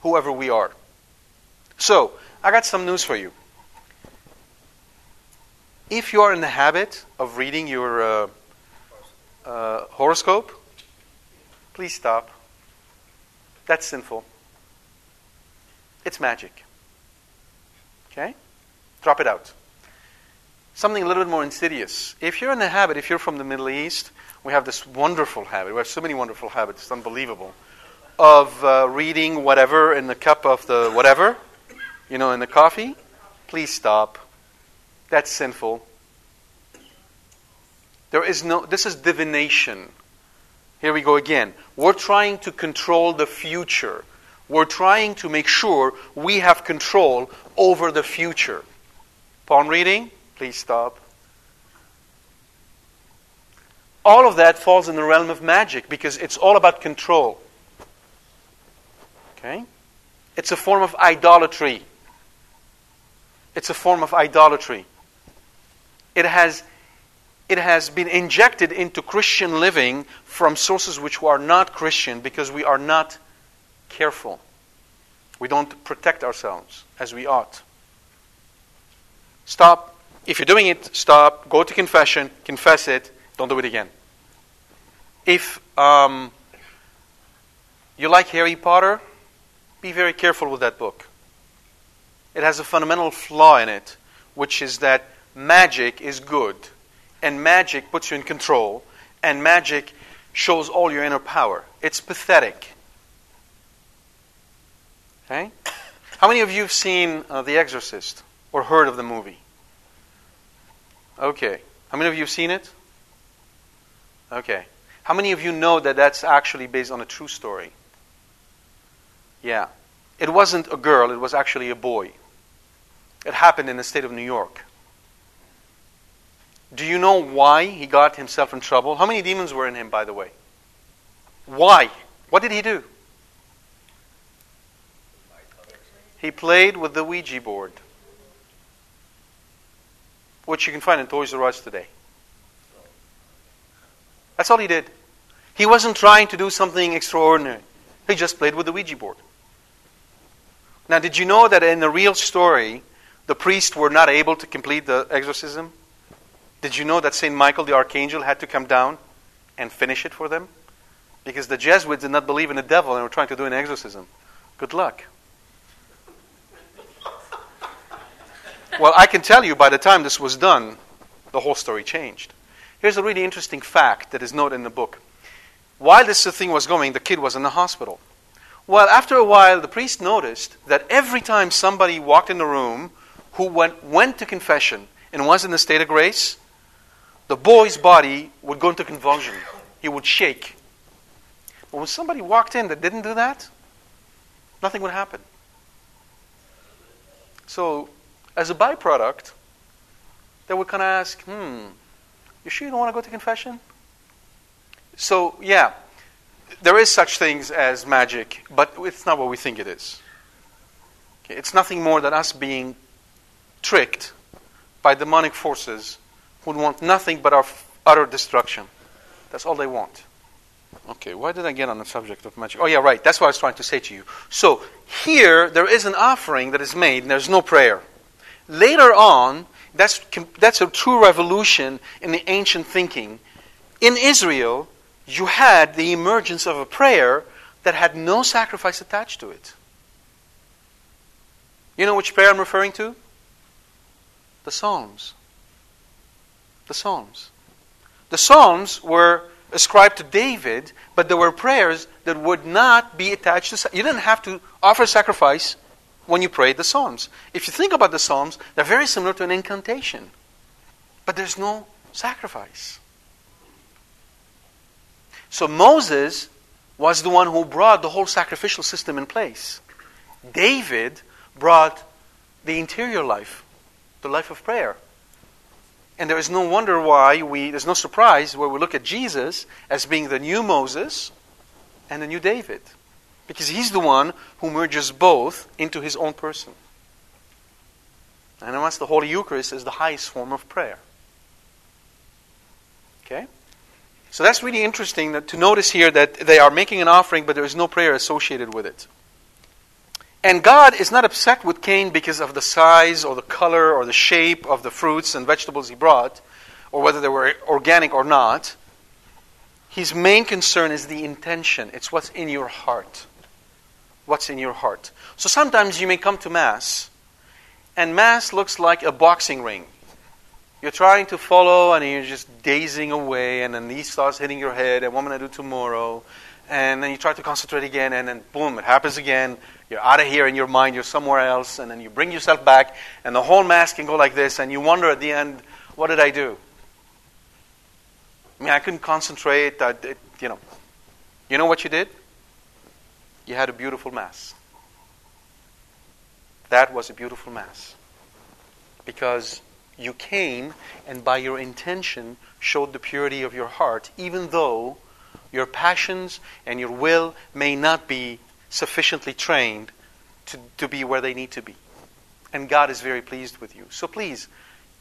whoever we are. So, I got some news for you. If you are in the habit of reading your uh, uh, horoscope, please stop. That's sinful. It's magic. Okay? Drop it out. Something a little bit more insidious. If you're in the habit, if you're from the Middle East, we have this wonderful habit. We have so many wonderful habits, it's unbelievable. Of uh, reading whatever in the cup of the whatever, you know, in the coffee. Please stop. That's sinful. There is no, this is divination. Here we go again. We're trying to control the future. We're trying to make sure we have control over the future. Palm reading, please stop. All of that falls in the realm of magic because it's all about control. Okay? It's a form of idolatry. It's a form of idolatry. It has, it has been injected into Christian living from sources which are not Christian because we are not careful. We don't protect ourselves as we ought. Stop. If you're doing it, stop. Go to confession. Confess it. Don't do it again. If um, you like Harry Potter, be very careful with that book. It has a fundamental flaw in it, which is that magic is good, and magic puts you in control, and magic shows all your inner power. It's pathetic. Okay? How many of you have seen uh, The Exorcist or heard of the movie? Okay. How many of you have seen it? Okay. How many of you know that that's actually based on a true story? Yeah. It wasn't a girl, it was actually a boy. It happened in the state of New York. Do you know why he got himself in trouble? How many demons were in him, by the way? Why? What did he do? He played with the Ouija board, which you can find in Toys R Us today. That's all he did. He wasn't trying to do something extraordinary. He just played with the Ouija board. Now, did you know that in the real story, the priests were not able to complete the exorcism? Did you know that St. Michael the Archangel had to come down and finish it for them? Because the Jesuits did not believe in the devil and were trying to do an exorcism. Good luck. Well, I can tell you by the time this was done, the whole story changed. Here's a really interesting fact that is noted in the book. While this thing was going, the kid was in the hospital. Well, after a while, the priest noticed that every time somebody walked in the room who went, went to confession and was in a state of grace, the boy's body would go into convulsion. He would shake. But when somebody walked in that didn't do that, nothing would happen. So, as a byproduct, they would kind of ask, hmm, you sure you don't want to go to confession? So, yeah, there is such things as magic, but it's not what we think it is. Okay, it's nothing more than us being tricked by demonic forces who want nothing but our utter destruction. That's all they want. Okay, why did I get on the subject of magic? Oh, yeah, right. That's what I was trying to say to you. So, here, there is an offering that is made, and there's no prayer. Later on, that's, that's a true revolution in the ancient thinking. In Israel, you had the emergence of a prayer that had no sacrifice attached to it. You know which prayer I'm referring to? The Psalms. The Psalms. The Psalms were ascribed to David, but there were prayers that would not be attached to. You didn't have to offer sacrifice when you prayed the Psalms. If you think about the Psalms, they're very similar to an incantation, but there's no sacrifice. So Moses was the one who brought the whole sacrificial system in place. David brought the interior life, the life of prayer. And there is no wonder why we, there's no surprise where we look at Jesus as being the new Moses and the new David. Because he's the one who merges both into his own person. And once the Holy Eucharist is the highest form of prayer. Okay? So that's really interesting that, to notice here that they are making an offering, but there is no prayer associated with it. And God is not upset with Cain because of the size or the color or the shape of the fruits and vegetables he brought, or whether they were organic or not. His main concern is the intention. It's what's in your heart. What's in your heart. So sometimes you may come to Mass, and Mass looks like a boxing ring. You're trying to follow, and you're just dazing away, and then he starts hitting your head, and what am I going to do tomorrow? And then you try to concentrate again, and then boom, it happens again. You're out of here in your mind, you're somewhere else, and then you bring yourself back, and the whole mass can go like this, and you wonder at the end, what did I do? I mean, I couldn't concentrate. I, you know, you know what you did? You had a beautiful mass. That was a beautiful mass because you came and by your intention showed the purity of your heart, even though your passions and your will may not be sufficiently trained to, to be where they need to be. And God is very pleased with you. So please,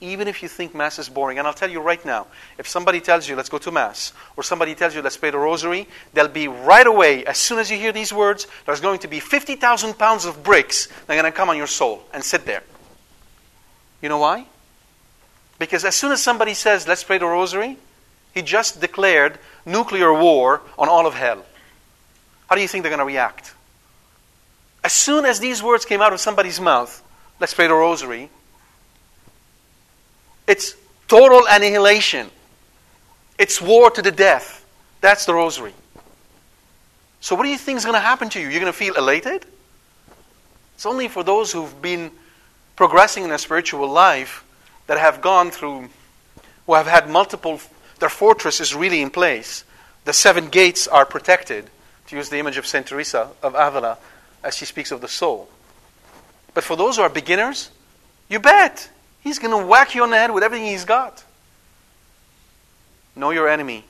even if you think Mass is boring, and I'll tell you right now, if somebody tells you, let's go to Mass, or somebody tells you, let's pray the rosary, there'll be right away, as soon as you hear these words, there's going to be 50,000 pounds of bricks that are going to come on your soul and sit there. You know why? Because as soon as somebody says, let's pray the rosary, he just declared nuclear war on all of hell. How do you think they're going to react? As soon as these words came out of somebody's mouth, let's pray the rosary, It's total annihilation. It's war to the death. That's the rosary. So, what do you think is going to happen to you? You're going to feel elated? It's only for those who've been progressing in their spiritual life that have gone through, who have had multiple, their fortress is really in place. The seven gates are protected, to use the image of St. Teresa of Avila as she speaks of the soul. But for those who are beginners, you bet. He's going to whack you on the head with everything he's got. Know your enemy.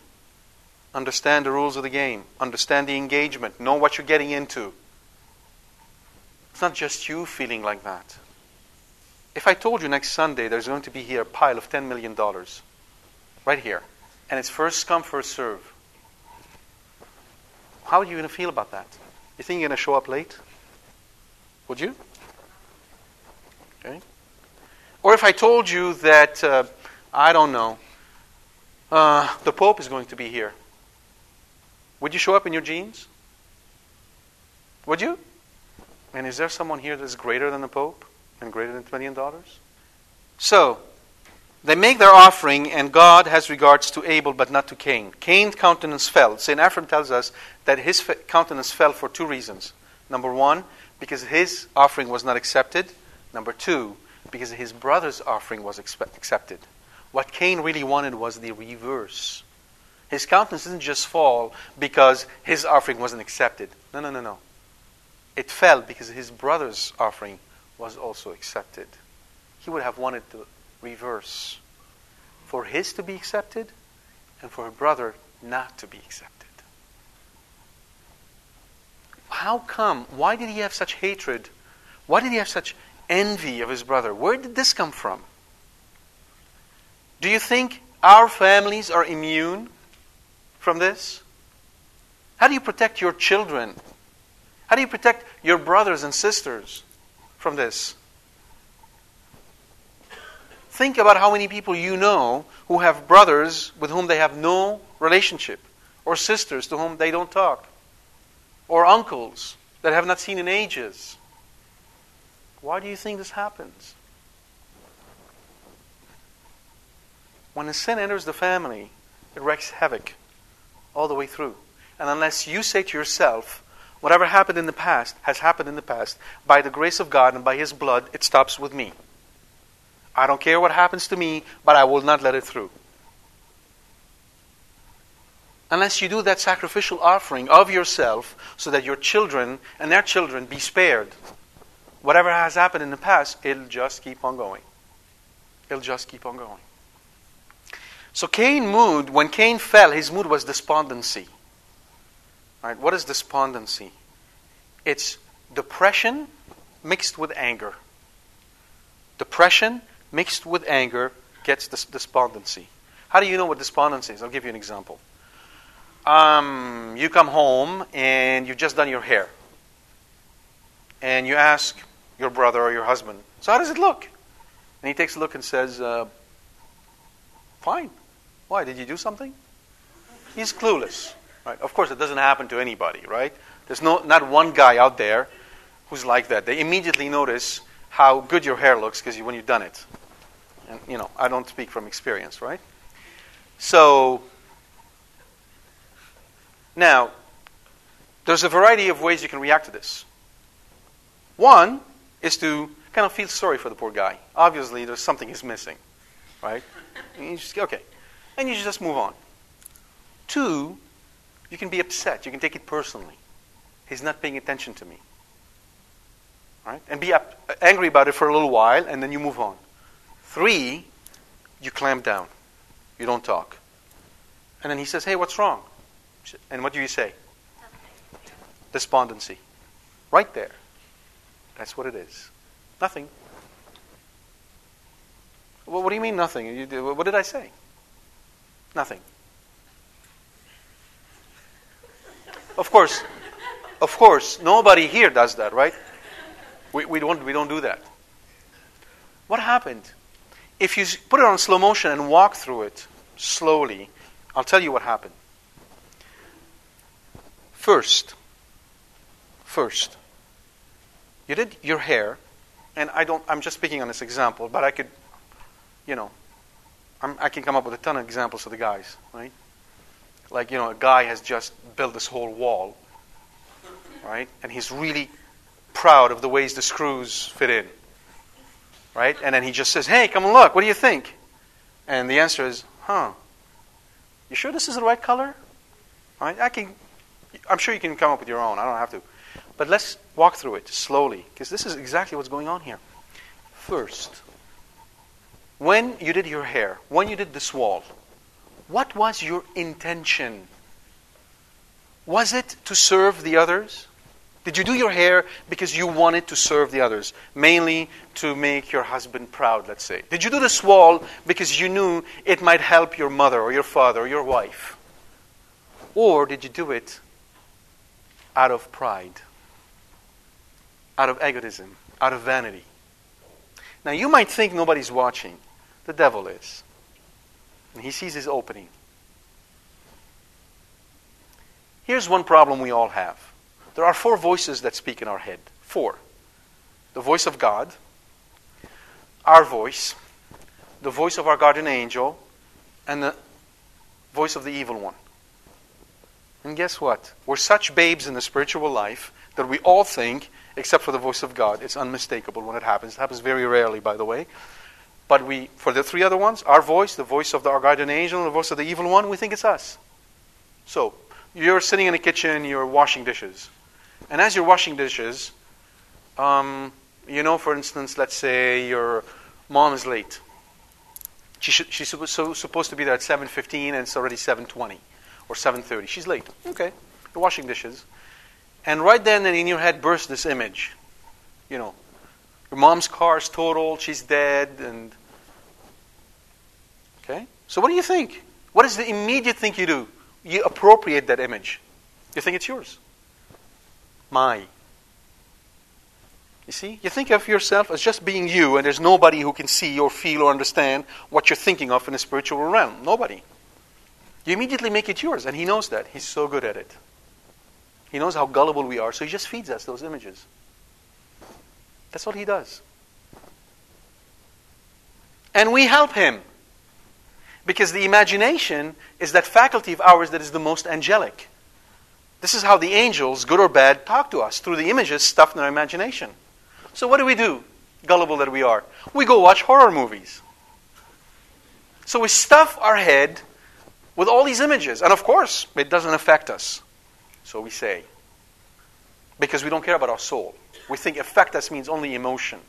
Understand the rules of the game. Understand the engagement. Know what you're getting into. It's not just you feeling like that. If I told you next Sunday there's going to be here a pile of $10 million, right here, and it's first come, first serve, how are you going to feel about that? You think you're going to show up late? Would you? Okay. Or if I told you that, uh, I don't know, uh, the Pope is going to be here, would you show up in your jeans? Would you? And is there someone here that's greater than the Pope and greater than $20 million? So, they make their offering, and God has regards to Abel, but not to Cain. Cain's countenance fell. St. Ephraim tells us that his countenance fell for two reasons. Number one, because his offering was not accepted. Number two, because his brother's offering was accepted. What Cain really wanted was the reverse. His countenance didn't just fall because his offering wasn't accepted. No, no, no, no. It fell because his brother's offering was also accepted. He would have wanted the reverse for his to be accepted and for a brother not to be accepted. How come? Why did he have such hatred? Why did he have such envy of his brother? Where did this come from? Do you think our families are immune from this? How do you protect your children? How do you protect your brothers and sisters from this? Think about how many people you know who have brothers with whom they have no relationship, or sisters to whom they don't talk, or uncles that have not seen in ages. Why do you think this happens? When a sin enters the family, it wreaks havoc all the way through. And unless you say to yourself, whatever happened in the past has happened in the past, by the grace of God and by His blood, it stops with me. I don't care what happens to me, but I will not let it through. Unless you do that sacrificial offering of yourself so that your children and their children be spared. Whatever has happened in the past, it'll just keep on going. It'll just keep on going. So Cain mood, when Cain fell, his mood was despondency. Right? What is despondency? It's depression mixed with anger. Depression mixed with anger gets this despondency. How do you know what despondency is? I'll give you an example. Um, you come home and you've just done your hair. And you ask your brother or your husband, So, how does it look? And he takes a look and says, uh, Fine. Why? Did you do something? He's clueless. Right? Of course, it doesn't happen to anybody, right? There's no, not one guy out there who's like that. They immediately notice how good your hair looks because when you've done it. And, you know, I don't speak from experience, right? So, now, there's a variety of ways you can react to this. One is to kind of feel sorry for the poor guy. Obviously, there's something he's missing, right? And just, okay. And you just move on. Two, you can be upset. You can take it personally. He's not paying attention to me. Right? And be up, angry about it for a little while, and then you move on. Three, you clamp down. You don't talk. And then he says, Hey, what's wrong? And what do you say? Despondency. Right there. That's what it is. Nothing. Well, what do you mean nothing? what did I say? Nothing. Of course, of course, nobody here does that, right? We, we, don't, we don't do that. What happened? If you put it on slow motion and walk through it slowly, I'll tell you what happened. First, first, you did your hair, and I don't. I'm just speaking on this example, but I could, you know, I'm, I can come up with a ton of examples of the guys, right? Like, you know, a guy has just built this whole wall, right? And he's really proud of the ways the screws fit in, right? And then he just says, hey, come and look, what do you think? And the answer is, huh, you sure this is the right color? Right? I can, I'm sure you can come up with your own. I don't have to. But let's walk through it slowly, because this is exactly what's going on here. First, when you did your hair, when you did this wall, what was your intention? Was it to serve the others? Did you do your hair because you wanted to serve the others, mainly to make your husband proud, let's say? Did you do this wall because you knew it might help your mother or your father or your wife? Or did you do it out of pride, out of egotism, out of vanity? Now, you might think nobody's watching. The devil is. And he sees his opening. Here's one problem we all have there are four voices that speak in our head. Four the voice of God, our voice, the voice of our guardian angel, and the voice of the evil one. And guess what? We're such babes in the spiritual life that we all think, except for the voice of God, it's unmistakable when it happens. It happens very rarely, by the way. But we, for the three other ones, our voice, the voice of the, our guardian angel, and the voice of the evil one, we think it's us. So, you're sitting in the kitchen, you're washing dishes. And as you're washing dishes, um, you know, for instance, let's say your mom is late. She should, she's supposed to be there at 7.15 and it's already 7.20 or 7.30. She's late. Okay. You're washing dishes. And right then and in your head bursts this image. You know, your mom's car is totaled, she's dead, and Okay? So what do you think? What is the immediate thing you do? You appropriate that image. You think it's yours. My. You see? You think of yourself as just being you, and there's nobody who can see or feel or understand what you're thinking of in the spiritual realm. Nobody. You immediately make it yours, and he knows that. He's so good at it. He knows how gullible we are, so he just feeds us those images. That's what he does. And we help him. Because the imagination is that faculty of ours that is the most angelic. This is how the angels, good or bad, talk to us through the images stuffed in our imagination. So, what do we do, gullible that we are? We go watch horror movies. So, we stuff our head with all these images. And of course, it doesn't affect us. So we say. Because we don't care about our soul. We think affect us means only emotion.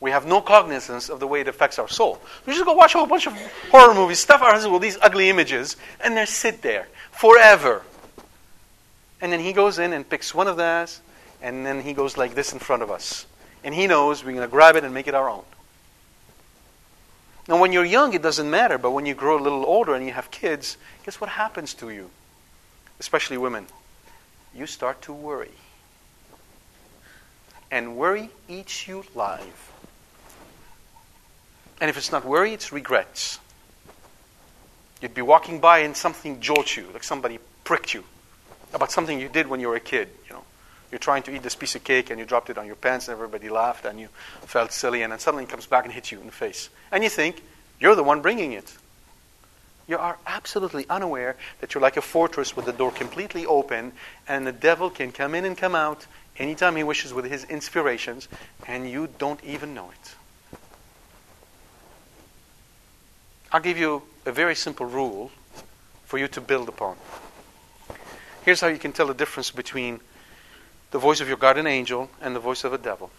We have no cognizance of the way it affects our soul. We just go watch a whole bunch of horror movies, stuff our husband with these ugly images, and they sit there forever. And then he goes in and picks one of those, and then he goes like this in front of us. And he knows we're going to grab it and make it our own. Now, when you're young, it doesn't matter, but when you grow a little older and you have kids, guess what happens to you? Especially women. You start to worry. And worry eats you alive. And if it's not worry, it's regrets. You'd be walking by and something jolts you, like somebody pricked you about something you did when you were a kid. You know, you're trying to eat this piece of cake and you dropped it on your pants and everybody laughed and you felt silly and then suddenly it comes back and hits you in the face. And you think you're the one bringing it. You are absolutely unaware that you're like a fortress with the door completely open and the devil can come in and come out anytime he wishes with his inspirations and you don't even know it. I'll give you a very simple rule for you to build upon. Here's how you can tell the difference between the voice of your guardian angel and the voice of a devil.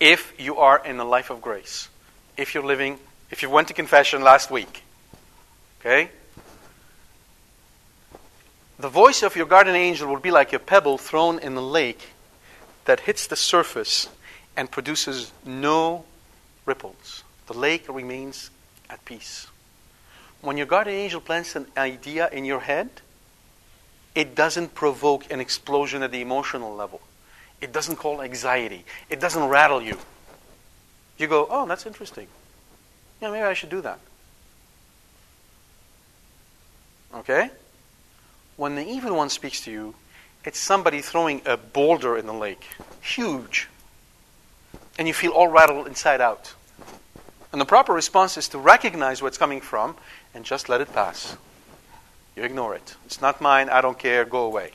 If you are in a life of grace, if you're living, if you went to confession last week, okay? The voice of your guardian angel will be like a pebble thrown in the lake that hits the surface and produces no ripples. The lake remains at peace. When your guardian angel plants an idea in your head, it doesn't provoke an explosion at the emotional level. It doesn't call anxiety. It doesn't rattle you. You go, oh, that's interesting. Yeah, maybe I should do that. Okay? When the evil one speaks to you, it's somebody throwing a boulder in the lake. Huge. And you feel all rattled inside out. And the proper response is to recognize where it's coming from and just let it pass. You ignore it. It's not mine. I don't care. Go away.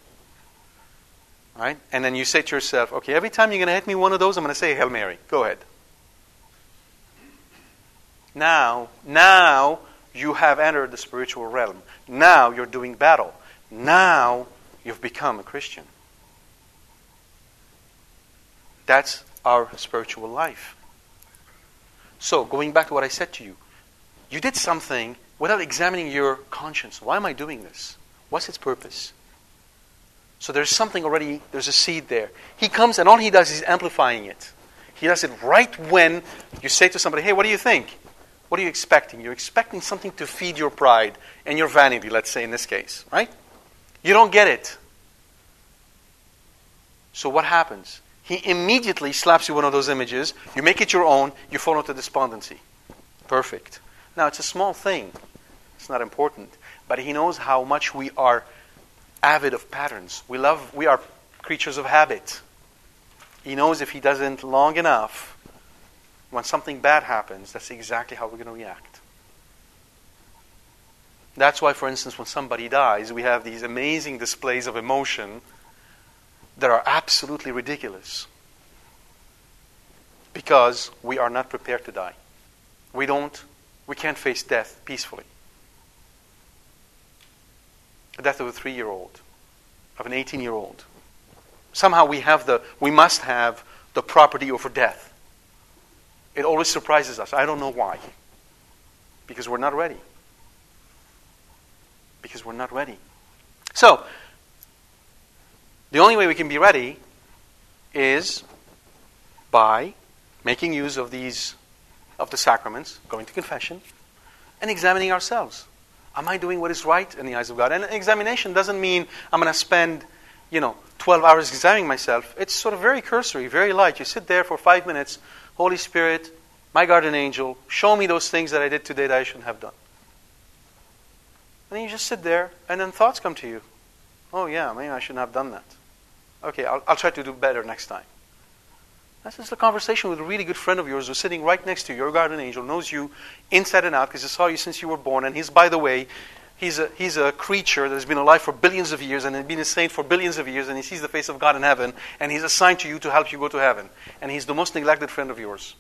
Right? And then you say to yourself, okay, every time you're going to hit me one of those, I'm going to say Hail Mary. Go ahead. Now, now you have entered the spiritual realm. Now you're doing battle. Now you've become a Christian. That's our spiritual life. So, going back to what I said to you, you did something without examining your conscience. Why am I doing this? What's its purpose? So there's something already, there's a seed there. He comes and all he does is amplifying it. He does it right when you say to somebody, hey, what do you think? What are you expecting? You're expecting something to feed your pride and your vanity, let's say in this case, right? You don't get it. So what happens? He immediately slaps you one of those images. You make it your own. You fall into despondency. Perfect. Now, it's a small thing. It's not important. But he knows how much we are avid of patterns. We love, we are creatures of habit. He knows if he doesn't long enough, when something bad happens, that's exactly how we're going to react. That's why, for instance, when somebody dies, we have these amazing displays of emotion that are absolutely ridiculous because we are not prepared to die. We don't, we can't face death peacefully. The death of a three year old, of an 18 year old. Somehow we have the, we must have the property over death. It always surprises us. I don't know why. Because we're not ready. Because we're not ready. So, the only way we can be ready is by making use of these of the sacraments, going to confession, and examining ourselves. Am I doing what is right in the eyes of God? And examination doesn't mean I'm going to spend, you know, 12 hours examining myself. It's sort of very cursory, very light. You sit there for five minutes, Holy Spirit, my guardian angel, show me those things that I did today that I shouldn't have done. And then you just sit there, and then thoughts come to you. Oh, yeah, maybe I shouldn't have done that. Okay, I'll, I'll try to do better next time. That's just a conversation with a really good friend of yours who's sitting right next to you. Your guardian angel knows you inside and out because he saw you since you were born. And he's, by the way, he's a, he's a creature that has been alive for billions of years and has been a saint for billions of years. And he sees the face of God in heaven. And he's assigned to you to help you go to heaven. And he's the most neglected friend of yours.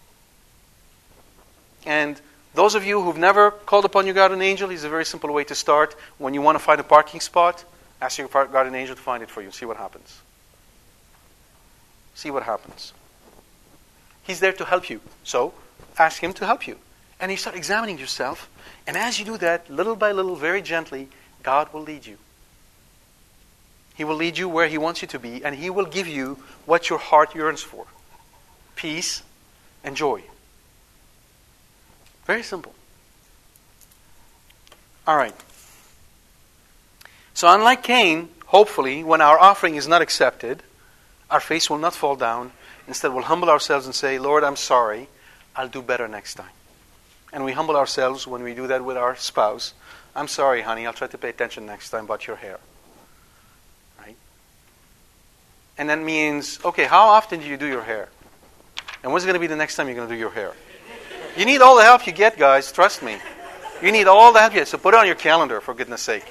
And those of you who've never called upon your guardian angel, he's a very simple way to start. When you want to find a parking spot, ask your guardian angel to find it for you. See what happens. See what happens. He's there to help you. So ask Him to help you. And you start examining yourself. And as you do that, little by little, very gently, God will lead you. He will lead you where He wants you to be, and He will give you what your heart yearns for peace and joy. Very simple. All right. So, unlike Cain, hopefully, when our offering is not accepted, our face will not fall down Instead, we'll humble ourselves and say, Lord, I'm sorry. I'll do better next time. And we humble ourselves when we do that with our spouse. I'm sorry, honey. I'll try to pay attention next time about your hair. Right? And that means, okay, how often do you do your hair? And when's going to be the next time you're going to do your hair? You need all the help you get, guys. Trust me. You need all the help you get. So put it on your calendar, for goodness sake.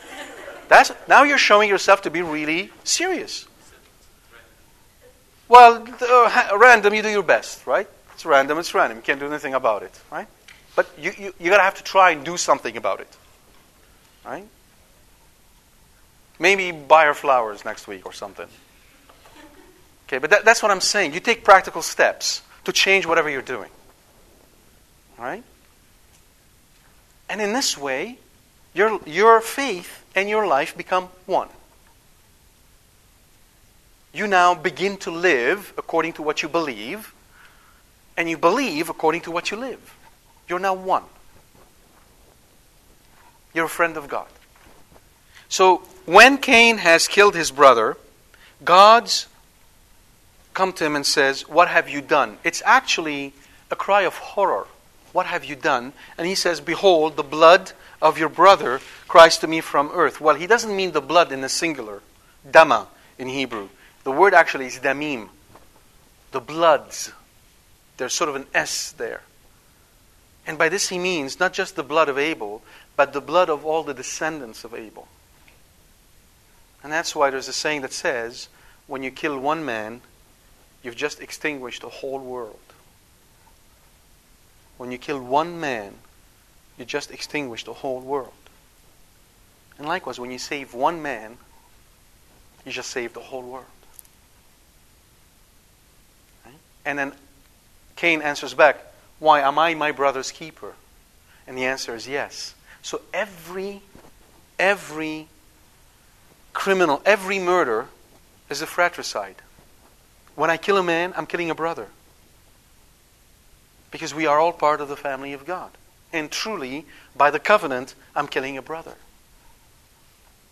That's, now you're showing yourself to be really serious. Well, uh, random, you do your best, right? It's random, it's random. You can't do anything about it, right? But you, you, you gotta have to try and do something about it, right? Maybe buy her flowers next week or something. Okay, but that, that's what I'm saying. You take practical steps to change whatever you're doing, right? And in this way, your, your faith and your life become one you now begin to live according to what you believe, and you believe according to what you live. You're now one. You're a friend of God. So when Cain has killed his brother, God's come to him and says, What have you done? It's actually a cry of horror. What have you done? And he says, Behold, the blood of your brother cries to me from earth. Well, he doesn't mean the blood in the singular, dama in Hebrew. The word actually is damim, the bloods. There's sort of an S there. And by this he means not just the blood of Abel, but the blood of all the descendants of Abel. And that's why there's a saying that says, when you kill one man, you've just extinguished a whole world. When you kill one man, you just extinguished a whole world. And likewise, when you save one man, you just saved the whole world. Right? And then Cain answers back, Why am I my brother's keeper? And the answer is yes. So every, every criminal, every murder is a fratricide. When I kill a man, I'm killing a brother. Because we are all part of the family of God. And truly, by the covenant, I'm killing a brother.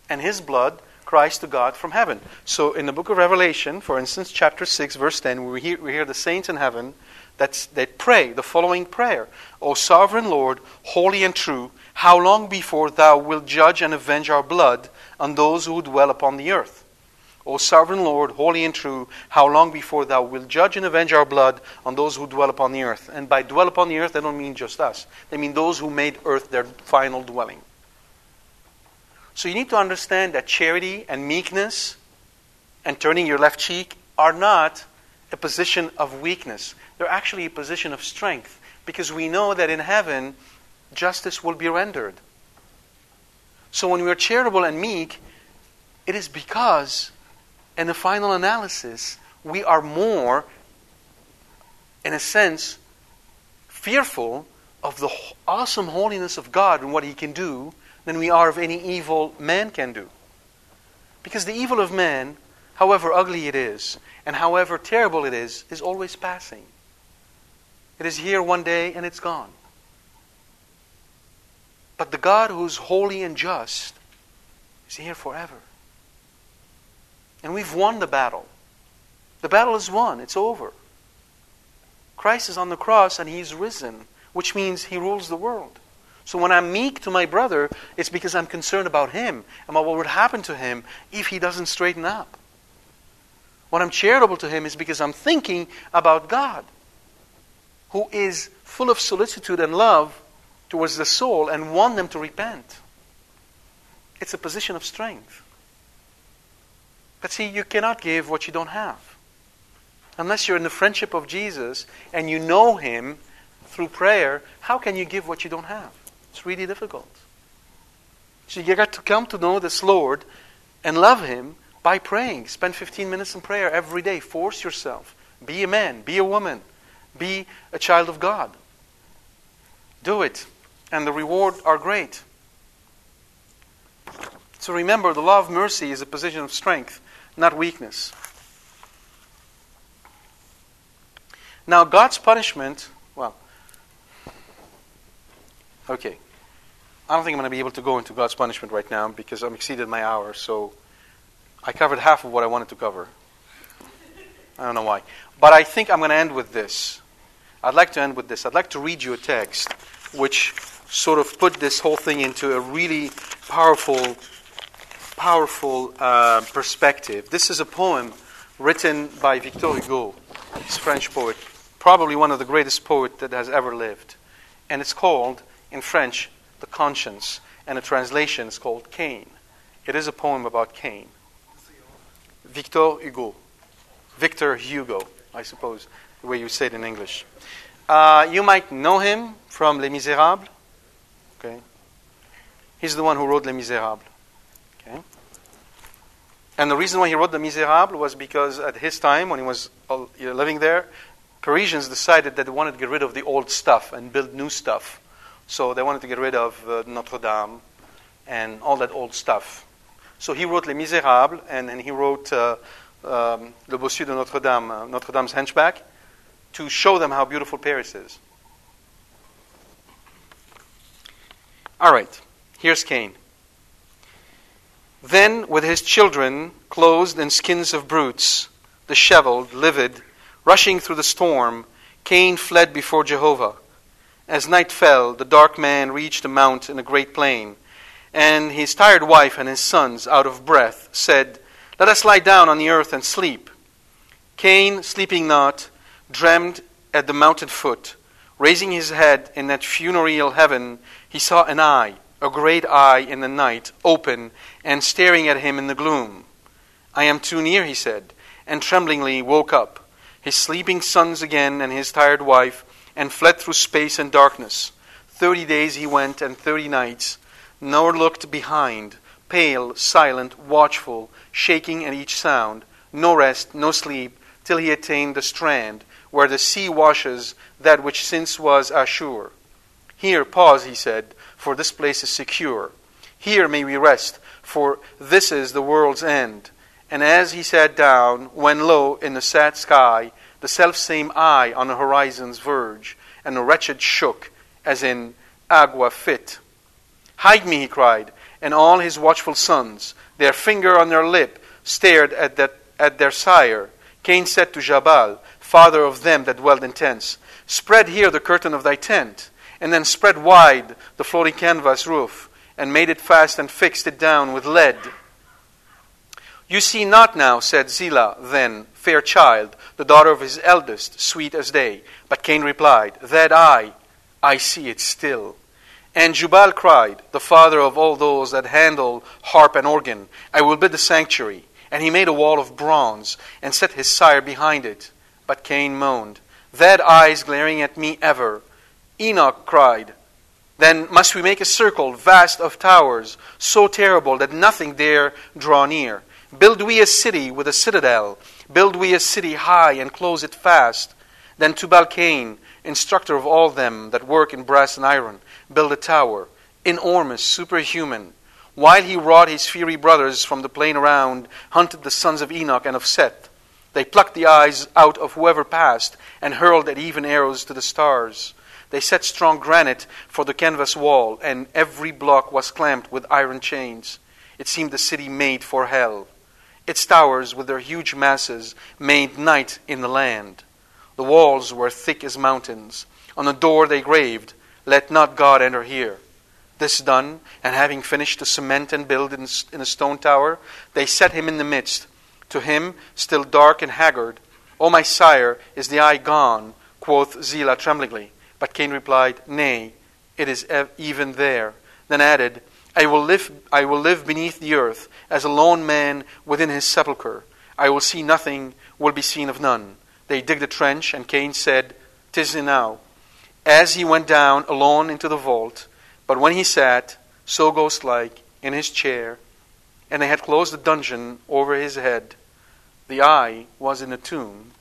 And his blood cries to God from heaven. So in the book of Revelation, for instance, chapter 6, verse 10, we hear, we hear the saints in heaven that, that pray the following prayer O sovereign Lord, holy and true, how long before thou wilt judge and avenge our blood on those who dwell upon the earth? O sovereign Lord, holy and true, how long before thou wilt judge and avenge our blood on those who dwell upon the earth? And by dwell upon the earth, they don't mean just us. They mean those who made earth their final dwelling. So you need to understand that charity and meekness and turning your left cheek are not a position of weakness. They're actually a position of strength because we know that in heaven, justice will be rendered. So when we are charitable and meek, it is because, in the final analysis, we are more, in a sense, fearful of the awesome holiness of God and what He can do than we are of any evil man can do. Because the evil of man, however ugly it is, and however terrible it is, is always passing. It is here one day and it's gone. But the God who's holy and just is here forever. And we've won the battle. The battle is won, it's over. Christ is on the cross and he's risen, which means he rules the world. So when I'm meek to my brother, it's because I'm concerned about him and about what would happen to him if he doesn't straighten up. When I'm charitable to him is because I'm thinking about God, who is full of solicitude and love towards the soul and want them to repent. It's a position of strength. But see, you cannot give what you don't have. Unless you're in the friendship of Jesus and you know him through prayer, how can you give what you don't have? It's really difficult. So you got to come to know this Lord and love Him by praying. Spend 15 minutes in prayer every day. Force yourself. Be a man, be a woman, be a child of God. Do it, and the reward are great. So remember, the law of mercy is a position of strength, not weakness. Now, God's punishment, Okay. I don't think I'm going to be able to go into God's punishment right now because I'm exceeded my hour. So I covered half of what I wanted to cover. I don't know why. But I think I'm going to end with this. I'd like to end with this. I'd like to read you a text which sort of put this whole thing into a really powerful, powerful uh, perspective. This is a poem written by Victor Hugo, this French poet, probably one of the greatest poets that has ever lived. And it's called in French, the conscience, and a translation is called Cain. It is a poem about Cain. Victor Hugo. Victor Hugo, I suppose, the way you say it in English. Uh, you might know him from Les Miserables. Okay. He's the one who wrote Les Miserables. Okay. And the reason why he wrote Les Miserables was because at his time, when he was uh, living there, Parisians decided that they wanted to get rid of the old stuff and build new stuff. So they wanted to get rid of uh, Notre Dame and all that old stuff. So he wrote Les Miserables, and then he wrote uh, um, Le Bossu de Notre Dame, uh, Notre Dame's Hunchback, to show them how beautiful Paris is. All right, here's Cain. Then, with his children, clothed in skins of brutes, disheveled, livid, rushing through the storm, Cain fled before Jehovah. As night fell, the dark man reached a mount in a great plain, and his tired wife and his sons, out of breath, said, Let us lie down on the earth and sleep. Cain, sleeping not, dreamed at the mountain foot, Raising his head in that funereal heaven, he saw an eye, a great eye in the night, open and staring at him in the gloom. I am too near, he said, and tremblingly woke up, his sleeping sons again and his tired wife, and fled through space and darkness. Thirty days he went, and thirty nights, nor looked behind, pale, silent, watchful, shaking at each sound, no rest, no sleep, till he attained the strand, where the sea washes that which since was Ashur. Here pause, he said, for this place is secure. Here may we rest, for this is the world's end. And as he sat down, when lo, in the sad sky, the self-same eye on the horizon's verge, and the wretched shook, as in ague fit. Hide me, he cried, and all his watchful sons, their finger on their lip, stared at, that, at their sire. Cain said to Jabal, father of them that dwelled in tents, Spread here the curtain of thy tent, and then spread wide the floating canvas roof, and made it fast and fixed it down with lead. You see not now, said Zillah, then, fair child, the daughter of his eldest, sweet as day. But Cain replied, That I, I see it still. And Jubal cried, the father of all those that handle harp and organ, I will build the sanctuary. And he made a wall of bronze, and set his sire behind it. But Cain moaned, That eyes glaring at me ever. Enoch cried, Then must we make a circle vast of towers, so terrible that nothing dare draw near. Build we a city with a citadel. Build we a city high and close it fast. Then Tubal Cain, instructor of all them that work in brass and iron, build a tower, enormous, superhuman. While he wrought his fiery brothers from the plain around, hunted the sons of Enoch and of Seth. They plucked the eyes out of whoever passed and hurled at even arrows to the stars. They set strong granite for the canvas wall, and every block was clamped with iron chains. It seemed a city made for hell. Its towers, with their huge masses, made night in the land. The walls were thick as mountains. On the door they graved, Let not God enter here. This done, and having finished to cement and build in, a stone tower, they set him in the midst. To him, still dark and haggard, O my sire, is the eye gone? quoth Zillah tremblingly. But Cain replied, Nay, it is even there. Then added, I will live, I will live beneath the earth as a lone man within his sepulchre. I will see nothing, will be seen of none. They digged a trench, and Cain said, Tis enow. As he went down alone into the vault, but when he sat, so ghost like, in his chair, and they had closed the dungeon over his head, the eye was in the tomb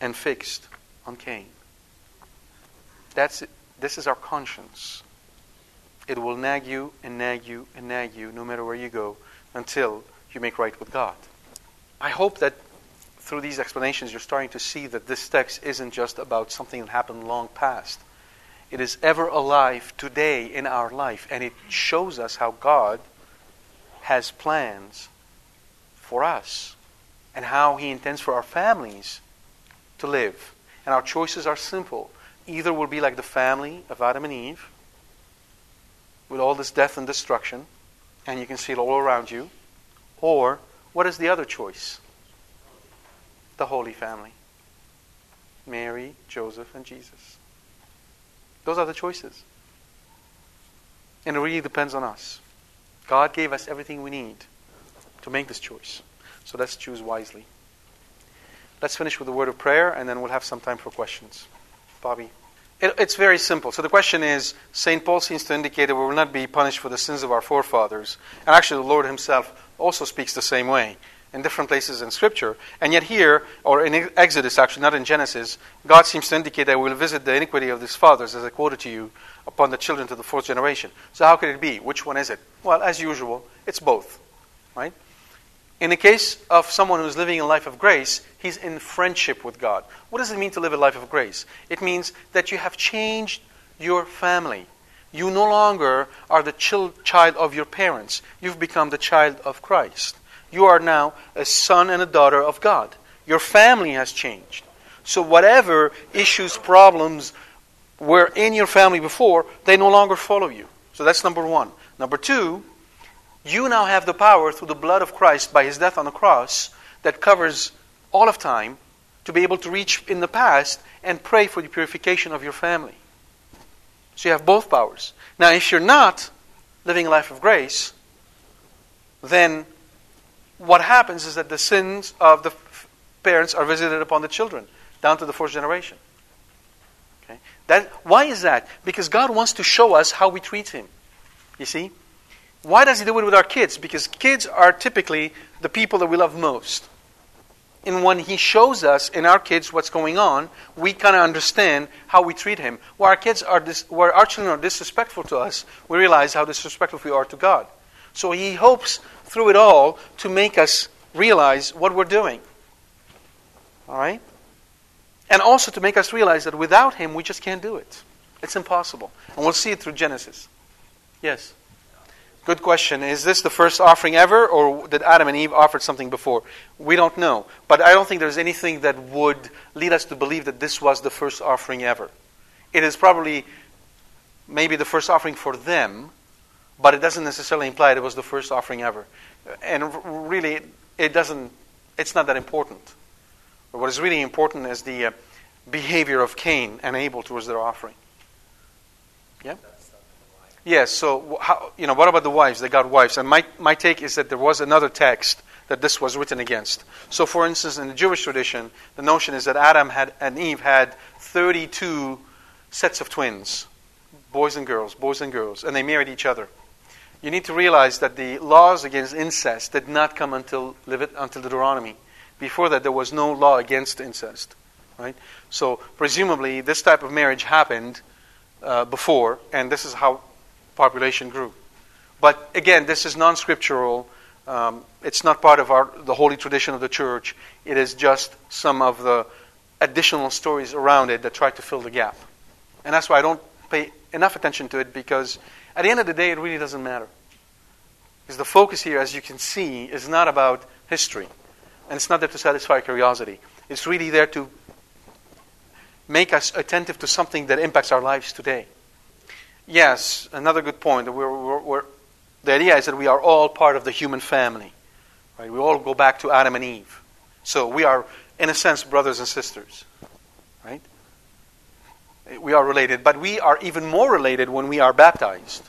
and fixed on Cain. That's it. This is our conscience. It will nag you and nag you and nag you no matter where you go until you make right with God. I hope that through these explanations you're starting to see that this text isn't just about something that happened long past. It is ever alive today in our life, and it shows us how God has plans for us and how He intends for our families to live. And our choices are simple. Either we'll be like the family of Adam and Eve, with all this death and destruction, and you can see it all around you. Or, what is the other choice? The Holy Family Mary, Joseph, and Jesus. Those are the choices. And it really depends on us. God gave us everything we need to make this choice. So let's choose wisely. Let's finish with a word of prayer, and then we'll have some time for questions. Bobby. It, it's very simple. So the question is St. Paul seems to indicate that we will not be punished for the sins of our forefathers. And actually, the Lord Himself also speaks the same way in different places in Scripture. And yet, here, or in Exodus, actually, not in Genesis, God seems to indicate that we will visit the iniquity of these fathers, as I quoted to you, upon the children to the fourth generation. So, how could it be? Which one is it? Well, as usual, it's both. Right? In the case of someone who's living a life of grace, he's in friendship with God. What does it mean to live a life of grace? It means that you have changed your family. You no longer are the child of your parents. You've become the child of Christ. You are now a son and a daughter of God. Your family has changed. So, whatever issues, problems were in your family before, they no longer follow you. So, that's number one. Number two, you now have the power through the blood of Christ by his death on the cross that covers all of time to be able to reach in the past and pray for the purification of your family. So you have both powers. Now, if you're not living a life of grace, then what happens is that the sins of the parents are visited upon the children, down to the fourth generation. Okay? That, why is that? Because God wants to show us how we treat Him. You see? Why does He do it with our kids? Because kids are typically the people that we love most. And when He shows us in our kids what's going on, we kind of understand how we treat Him. Where our kids are, dis- where our children are disrespectful to us, we realize how disrespectful we are to God. So He hopes through it all to make us realize what we're doing. All right? And also to make us realize that without Him, we just can't do it. It's impossible. And we'll see it through Genesis. Yes? Good question. Is this the first offering ever, or did Adam and Eve offer something before? We don't know. But I don't think there's anything that would lead us to believe that this was the first offering ever. It is probably maybe the first offering for them, but it doesn't necessarily imply it was the first offering ever. And really, it doesn't, it's not that important. But what is really important is the uh, behavior of Cain and Abel towards their offering. Yeah? Yes, so how, you know, what about the wives? They got wives. And my, my take is that there was another text that this was written against. So, for instance, in the Jewish tradition, the notion is that Adam had, and Eve had 32 sets of twins boys and girls, boys and girls, and they married each other you need to realize that the laws against incest did not come until, until Deuteronomy. Before that, there was no law against incest. Right? So, presumably, this type of marriage happened uh, before, and this is how population grew. But again, this is non scriptural. Um, it's not part of our, the holy tradition of the church. It is just some of the additional stories around it that try to fill the gap. And that's why I don't pay enough attention to it because at the end of the day, it really doesn't matter. Because the focus here, as you can see, is not about history. And it's not there to satisfy curiosity. It's really there to make us attentive to something that impacts our lives today. Yes, another good point. We're, we're, we're, the idea is that we are all part of the human family. Right? We all go back to Adam and Eve. So we are, in a sense, brothers and sisters. Right? we are related, but we are even more related when we are baptized.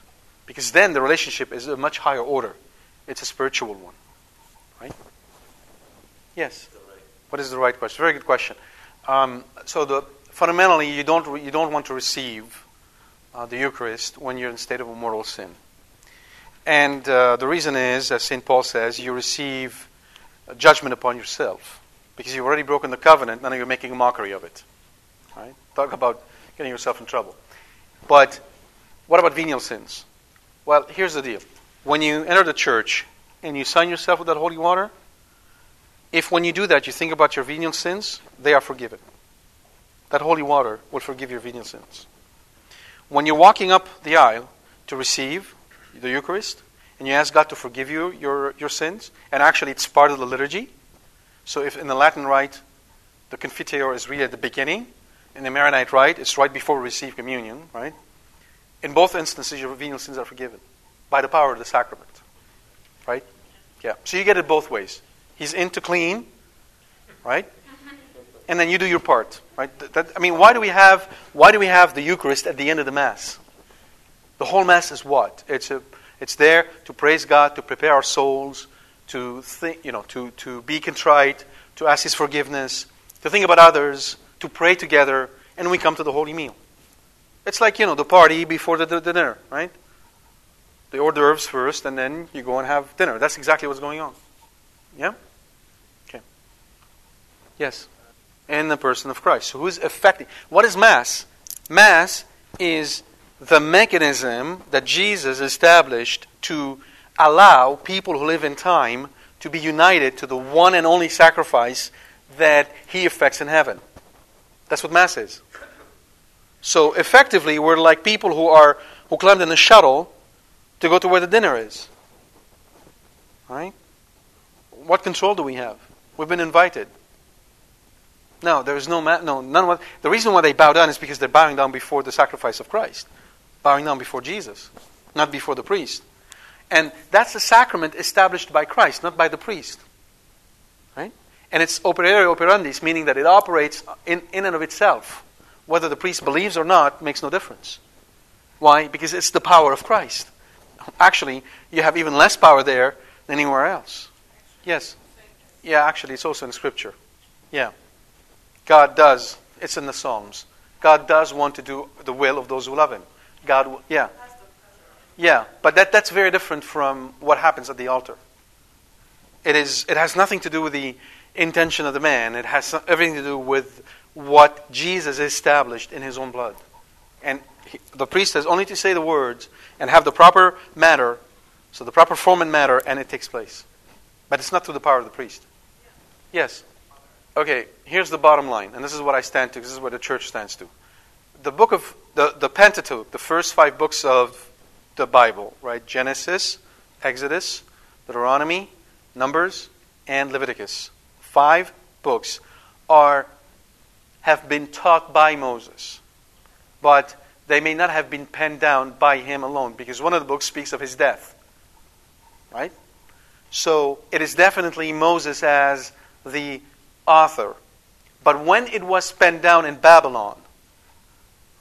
Because then the relationship is a much higher order. It's a spiritual one. Right? Yes. What is the right question? Very good question. Um, so the, fundamentally, you don't, you don't want to receive uh, the Eucharist when you're in a state of mortal sin. And uh, the reason is, as St. Paul says, you receive judgment upon yourself. Because you've already broken the covenant, now you're making a mockery of it. Right? Talk about getting yourself in trouble. But what about venial sins? Well, here's the deal. When you enter the church and you sign yourself with that holy water, if when you do that you think about your venial sins, they are forgiven. That holy water will forgive your venial sins. When you're walking up the aisle to receive the Eucharist, and you ask God to forgive you your, your sins, and actually it's part of the liturgy. So if in the Latin rite the Confiteor is really at the beginning, in the Maronite rite, it's right before we receive communion, right? In both instances, your venial sins are forgiven by the power of the sacrament, right? Yeah. So you get it both ways. He's in to clean, right? And then you do your part, right? That, I mean, why do we have why do we have the Eucharist at the end of the Mass? The whole Mass is what? It's a it's there to praise God, to prepare our souls, to think, you know, to, to be contrite, to ask His forgiveness, to think about others, to pray together, and we come to the holy meal. It's like, you know, the party before the, the, the dinner, right? The hors d'oeuvres first, and then you go and have dinner. That's exactly what's going on. Yeah? Okay. Yes. In the person of Christ. So who's affecting? What is Mass? Mass is the mechanism that Jesus established to allow people who live in time to be united to the one and only sacrifice that he effects in heaven. That's what Mass is. So effectively, we're like people who are who climbed in a shuttle to go to where the dinner is. Right? What control do we have? We've been invited. No, there is no ma- no none of the reason why they bow down is because they're bowing down before the sacrifice of Christ, bowing down before Jesus, not before the priest. And that's a sacrament established by Christ, not by the priest. Right? And it's operario operandis, meaning that it operates in, in and of itself. Whether the priest believes or not makes no difference. Why? Because it's the power of Christ. Actually, you have even less power there than anywhere else. Yes? Yeah, actually, it's also in Scripture. Yeah. God does. It's in the Psalms. God does want to do the will of those who love Him. God, yeah. Yeah, but that, that's very different from what happens at the altar. It, is, it has nothing to do with the intention of the man, it has everything to do with what Jesus established in His own blood. And he, the priest has only to say the words and have the proper matter, so the proper form and matter, and it takes place. But it's not through the power of the priest. Yes? Okay, here's the bottom line, and this is what I stand to, this is what the church stands to. The book of the, the Pentateuch, the first five books of the Bible, right? Genesis, Exodus, Deuteronomy, Numbers, and Leviticus. Five books are have been taught by Moses, but they may not have been penned down by him alone, because one of the books speaks of his death. Right? So it is definitely Moses as the author. But when it was penned down in Babylon,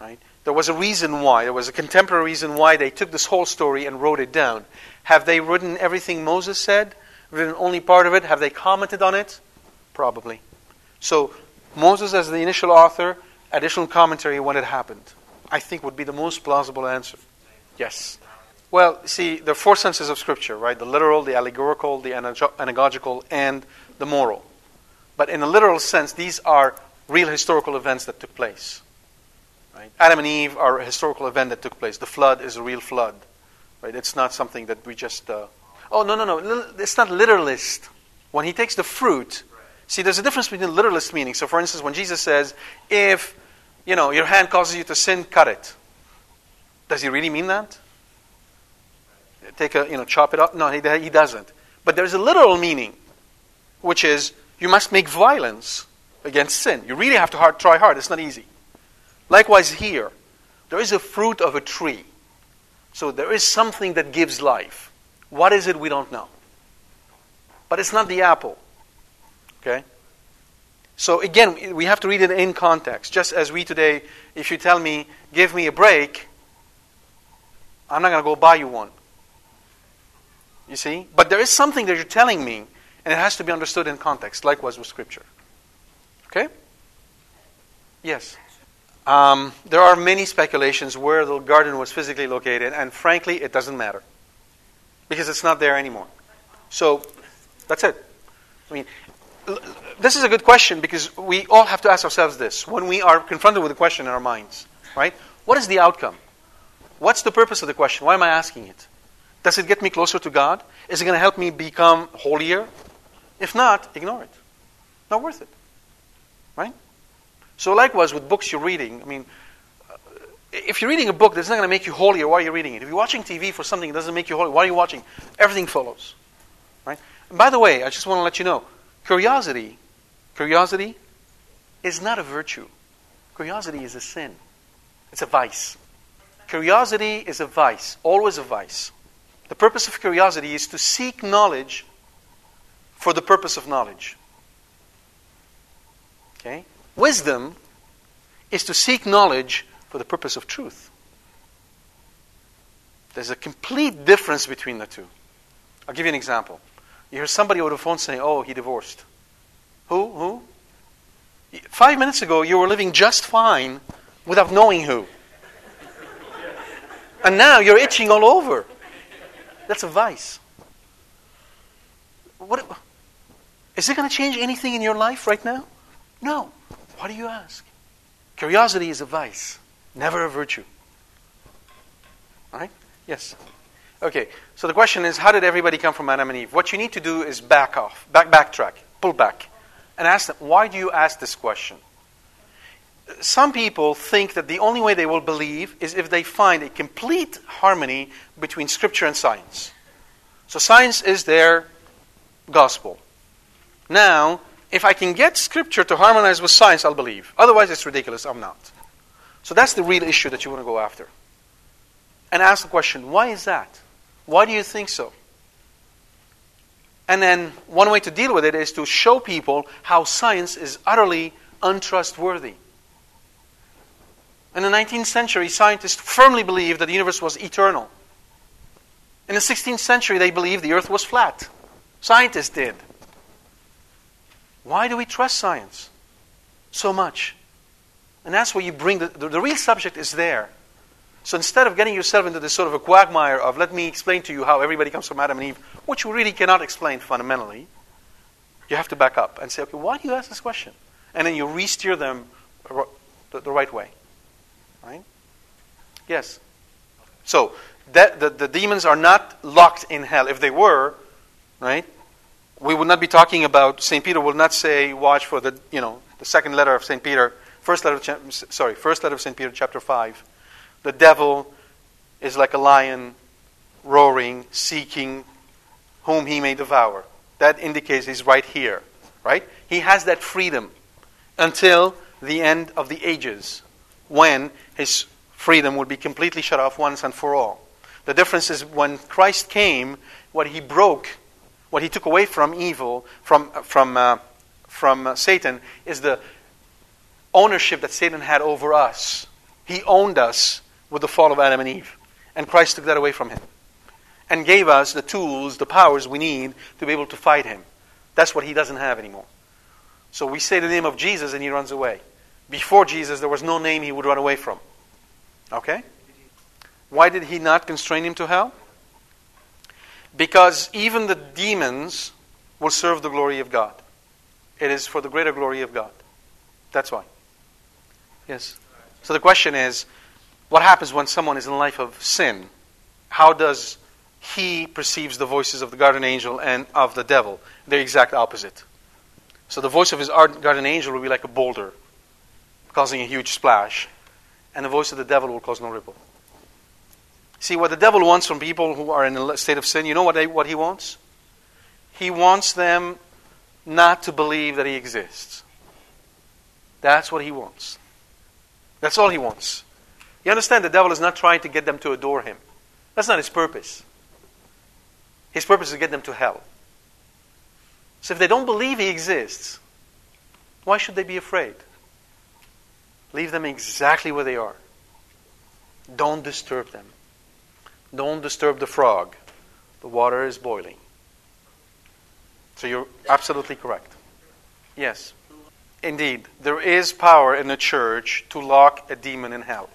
right, there was a reason why. There was a contemporary reason why they took this whole story and wrote it down. Have they written everything Moses said? Written only part of it? Have they commented on it? Probably. So Moses as the initial author, additional commentary when it happened. I think would be the most plausible answer. Yes. Well, see, there are four senses of Scripture, right? The literal, the allegorical, the anagogical, and the moral. But in a literal sense, these are real historical events that took place. Right? Adam and Eve are a historical event that took place. The flood is a real flood. Right? It's not something that we just. Uh, oh, no, no, no. It's not literalist. When he takes the fruit, see, there's a difference between literalist meaning. So, for instance, when Jesus says, if you know your hand causes you to sin, cut it. Does he really mean that? Take a, you know, chop it up? No, he, he doesn't. But there's a literal meaning, which is you must make violence against sin. You really have to hard, try hard. It's not easy. Likewise, here, there is a fruit of a tree. So there is something that gives life. What is it? We don't know. But it's not the apple. Okay? So again, we have to read it in context. Just as we today, if you tell me, give me a break, I'm not going to go buy you one. You see? But there is something that you're telling me and it has to be understood in context, likewise with Scripture. Okay? Yes. Um, there are many speculations where the garden was physically located, and frankly, it doesn't matter because it's not there anymore. So that's it. I mean, this is a good question because we all have to ask ourselves this when we are confronted with a question in our minds, right? What is the outcome? What's the purpose of the question? Why am I asking it? Does it get me closer to God? Is it going to help me become holier? If not, ignore it. Not worth it. Right? So, likewise, with books you're reading, I mean, uh, if you're reading a book that's not going to make you holier, why are you reading it? If you're watching TV for something that doesn't make you holy, why are you watching? Everything follows. Right? And by the way, I just want to let you know curiosity, curiosity is not a virtue. Curiosity is a sin. It's a vice. Curiosity is a vice, always a vice. The purpose of curiosity is to seek knowledge for the purpose of knowledge. Okay? Wisdom is to seek knowledge for the purpose of truth. There's a complete difference between the two. I'll give you an example. You hear somebody over the phone saying, Oh, he divorced. Who? Who? Five minutes ago, you were living just fine without knowing who. And now you're itching all over. That's a vice. What, is it going to change anything in your life right now? No. Why do you ask? Curiosity is a vice, never a virtue. All right? Yes. Okay. So the question is, how did everybody come from Adam and Eve? What you need to do is back off, back, backtrack, pull back, and ask them, why do you ask this question? Some people think that the only way they will believe is if they find a complete harmony between Scripture and science. So science is their gospel. Now, if I can get Scripture to harmonize with science, I'll believe. Otherwise, it's ridiculous. I'm not. So that's the real issue that you want to go after. And ask the question why is that? Why do you think so? And then one way to deal with it is to show people how science is utterly untrustworthy. In the 19th century, scientists firmly believed that the universe was eternal. In the 16th century, they believed the earth was flat. Scientists did. Why do we trust science so much? And that's where you bring the, the, the, real subject is there. So instead of getting yourself into this sort of a quagmire of, let me explain to you how everybody comes from Adam and Eve, which you really cannot explain fundamentally, you have to back up and say, okay, why do you ask this question? And then you re steer them the, the right way. Right? Yes. So, that, the, the demons are not locked in hell. If they were, right, we would not be talking about, St. Peter will not say, watch for the, you know, the second letter of St. Peter, first letter of, sorry, first letter of St. Peter, chapter 5. The devil is like a lion roaring, seeking whom he may devour. That indicates he's right here, right? He has that freedom until the end of the ages when his freedom would be completely shut off once and for all. The difference is when Christ came, what he broke, what he took away from evil, from, from, uh, from uh, Satan, is the ownership that Satan had over us. He owned us with the fall of Adam and Eve. And Christ took that away from him and gave us the tools, the powers we need to be able to fight him. That's what he doesn't have anymore. So we say the name of Jesus and he runs away. Before Jesus, there was no name he would run away from. Okay? Why did he not constrain him to hell? Because even the demons will serve the glory of God. It is for the greater glory of God. That's why. Yes. So the question is what happens when someone is in a life of sin? How does he perceives the voices of the guardian angel and of the devil? They're exact opposite. So the voice of his guardian angel will be like a boulder, causing a huge splash, and the voice of the devil will cause no ripple. See, what the devil wants from people who are in a state of sin, you know what, they, what he wants? He wants them not to believe that he exists. That's what he wants. That's all he wants. You understand the devil is not trying to get them to adore him. That's not his purpose. His purpose is to get them to hell. So if they don't believe he exists, why should they be afraid? Leave them exactly where they are. Don't disturb them. Don't disturb the frog. The water is boiling. So you're absolutely correct. Yes. Indeed, there is power in the church to lock a demon in hell.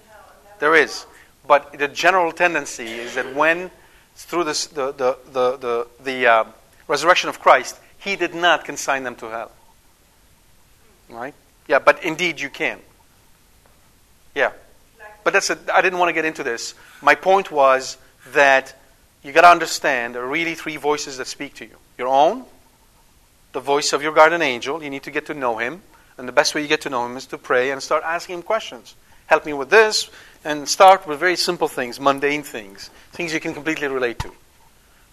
There is. But the general tendency is that when, through this, the, the, the, the, the uh, resurrection of Christ, he did not consign them to hell. Right? Yeah, but indeed you can. Yeah. But that's a, I didn't want to get into this. My point was that you got to understand there are really three voices that speak to you your own, the voice of your guardian angel. You need to get to know him. And the best way you get to know him is to pray and start asking him questions. Help me with this. And start with very simple things, mundane things, things you can completely relate to.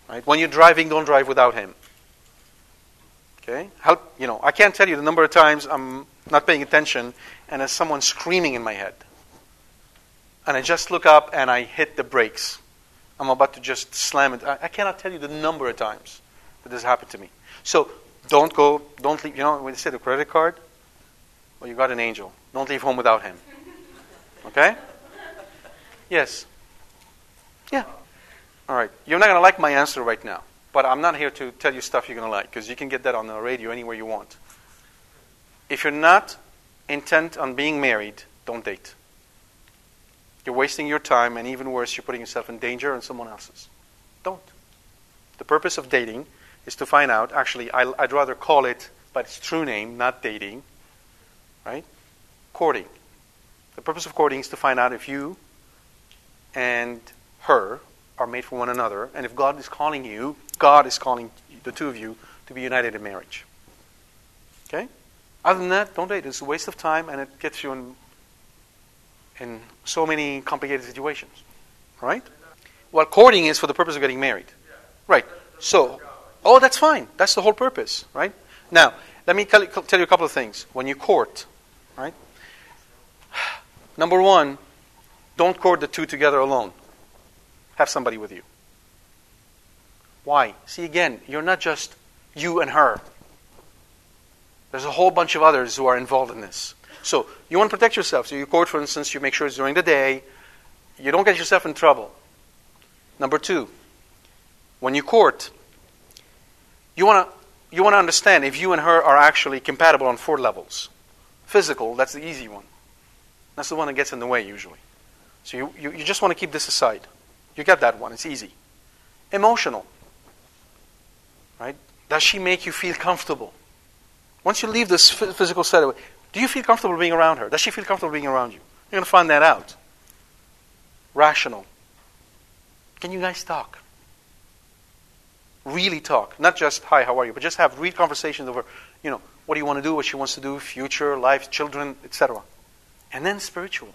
Right? When you're driving, don't drive without him. Okay? Help, you know, I can't tell you the number of times I'm not paying attention and there's someone screaming in my head. And I just look up and I hit the brakes. I'm about to just slam it. I, I cannot tell you the number of times that this happened to me. So don't go, don't leave, you know, when they say the credit card, well, you got an angel. Don't leave home without him. Okay? Yes. Yeah. All right. You're not going to like my answer right now, but I'm not here to tell you stuff you're going to like because you can get that on the radio anywhere you want. If you're not intent on being married, don't date. You're wasting your time, and even worse, you're putting yourself in danger and someone else's. Don't. The purpose of dating is to find out, actually, I'd rather call it by its true name, not dating, right? Courting. The purpose of courting is to find out if you and her are made for one another, and if God is calling you, God is calling the two of you to be united in marriage. Okay? Other than that, don't date. It's a waste of time, and it gets you in, in so many complicated situations. Right? Well, courting is for the purpose of getting married. Right. So, oh, that's fine. That's the whole purpose. Right? Now, let me tell you a couple of things. When you court, right? Number one, don't court the two together alone. Have somebody with you. Why? See, again, you're not just you and her. There's a whole bunch of others who are involved in this. So you want to protect yourself. So you court, for instance, you make sure it's during the day. You don't get yourself in trouble. Number two, when you court, you want to you want to understand if you and her are actually compatible on four levels. Physical, that's the easy one. That's the one that gets in the way usually. So you, you, you just want to keep this aside. You get that one, it's easy. Emotional. Right? Does she make you feel comfortable? Once you leave this physical setting, do you feel comfortable being around her? Does she feel comfortable being around you? You're going to find that out. Rational. Can you guys talk? Really talk. Not just, hi, how are you? But just have real conversations over, you know, what do you want to do, what she wants to do, future, life, children, etc. And then spiritual.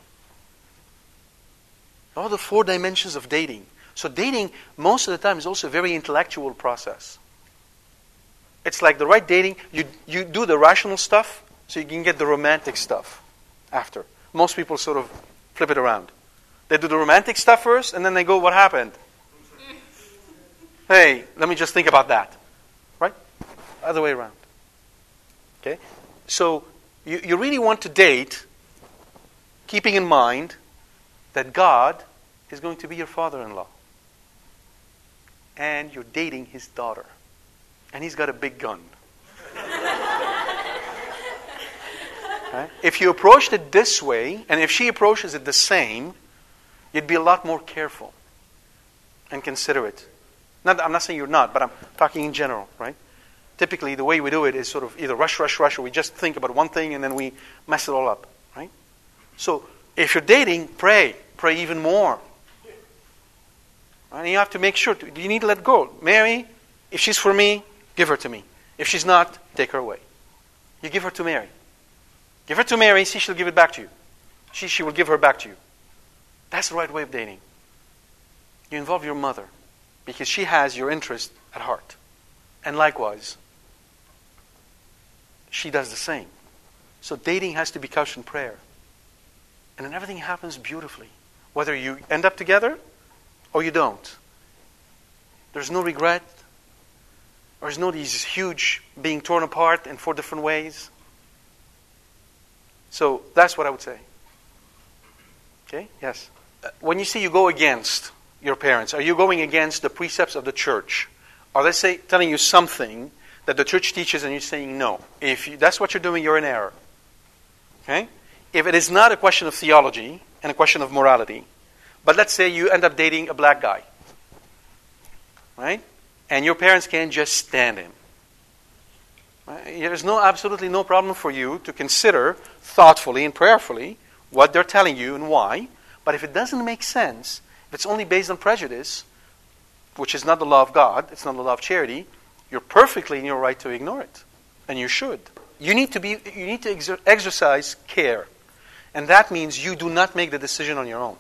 All the four dimensions of dating. So dating, most of the time, is also a very intellectual process. It's like the right dating, you, you do the rational stuff so you can get the romantic stuff after. Most people sort of flip it around. They do the romantic stuff first, and then they go, What happened? hey, let me just think about that. Right? Other way around. Okay? So you, you really want to date, keeping in mind that God is going to be your father in law. And you're dating his daughter and he's got a big gun. If you approached it this way, and if she approaches it the same, you'd be a lot more careful and considerate. Not, I'm not saying you're not, but I'm talking in general, right? Typically, the way we do it is sort of either rush, rush, rush, or we just think about one thing and then we mess it all up, right? So, if you're dating, pray. Pray even more. And you have to make sure. To, you need to let go. Mary, if she's for me, Give her to me. If she's not, take her away. You give her to Mary. Give her to Mary, she'll give it back to you. She, she will give her back to you. That's the right way of dating. You involve your mother because she has your interest at heart. And likewise, she does the same. So dating has to be couched in prayer. And then everything happens beautifully. Whether you end up together or you don't. There's no regret, there's no these huge being torn apart in four different ways. So that's what I would say. Okay? Yes. Uh, when you say you go against your parents, are you going against the precepts of the church? Are they say, telling you something that the church teaches and you're saying no? If you, that's what you're doing, you're in error. Okay? If it is not a question of theology and a question of morality, but let's say you end up dating a black guy, right? and your parents can't just stand him. Uh, there's no absolutely no problem for you to consider thoughtfully and prayerfully what they're telling you and why. But if it doesn't make sense, if it's only based on prejudice, which is not the law of God, it's not the law of charity, you're perfectly in your right to ignore it. And you should. You need to be you need to exer- exercise care. And that means you do not make the decision on your own.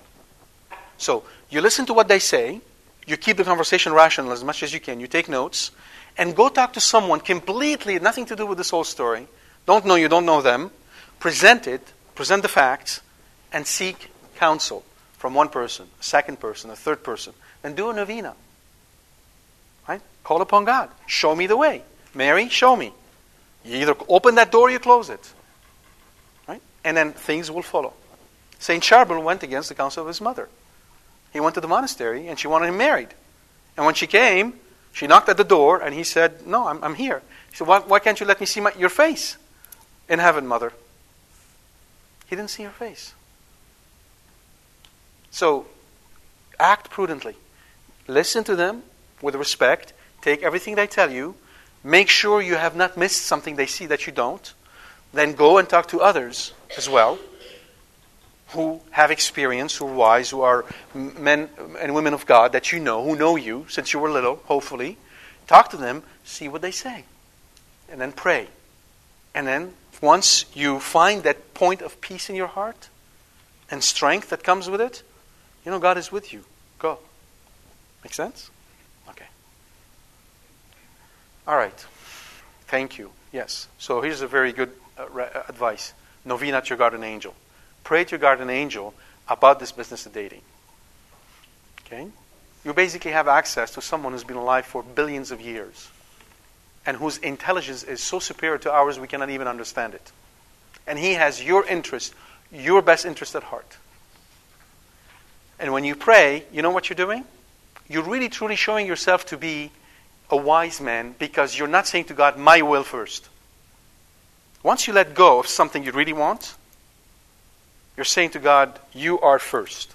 So, you listen to what they say, you keep the conversation rational as much as you can. You take notes and go talk to someone completely nothing to do with this whole story. Don't know you, don't know them. Present it, present the facts, and seek counsel from one person, a second person, a third person. and do a novena. Right? Call upon God. Show me the way. Mary, show me. You either open that door or you close it. Right? And then things will follow. St. Charbel went against the counsel of his mother. He went to the monastery and she wanted him married. And when she came, she knocked at the door and he said, No, I'm, I'm here. She said, why, why can't you let me see my, your face in heaven, mother? He didn't see her face. So, act prudently. Listen to them with respect. Take everything they tell you. Make sure you have not missed something they see that you don't. Then go and talk to others as well who have experience, who are wise, who are men and women of God that you know, who know you since you were little, hopefully. Talk to them, see what they say, and then pray. And then once you find that point of peace in your heart and strength that comes with it, you know God is with you. Go. Make sense? Okay. All right. Thank you. Yes. So here's a very good uh, advice. Novena at your guardian angel pray to your guardian angel about this business of dating. Okay? You basically have access to someone who's been alive for billions of years. and whose intelligence is so superior to ours we cannot even understand it. And He has your interest, your best interest at heart. And when you pray, you know what you're doing? You're really truly showing yourself to be a wise man because you're not saying to God, My will first. Once you let go of something you really want, you're saying to God, You are first.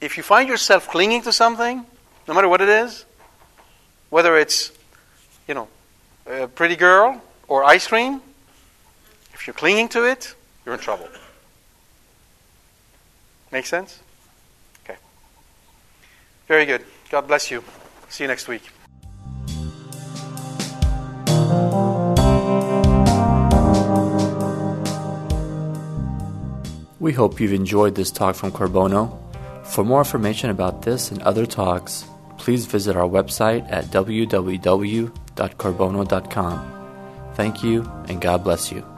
If you find yourself clinging to something, no matter what it is, whether it's, you know, a pretty girl or ice cream, if you're clinging to it, you're in trouble. Make sense? Okay. Very good. God bless you. See you next week. We hope you've enjoyed this talk from Qorbono. For more information about this and other talks, please visit our website at www.qorbono.com. Thank you, and God bless you.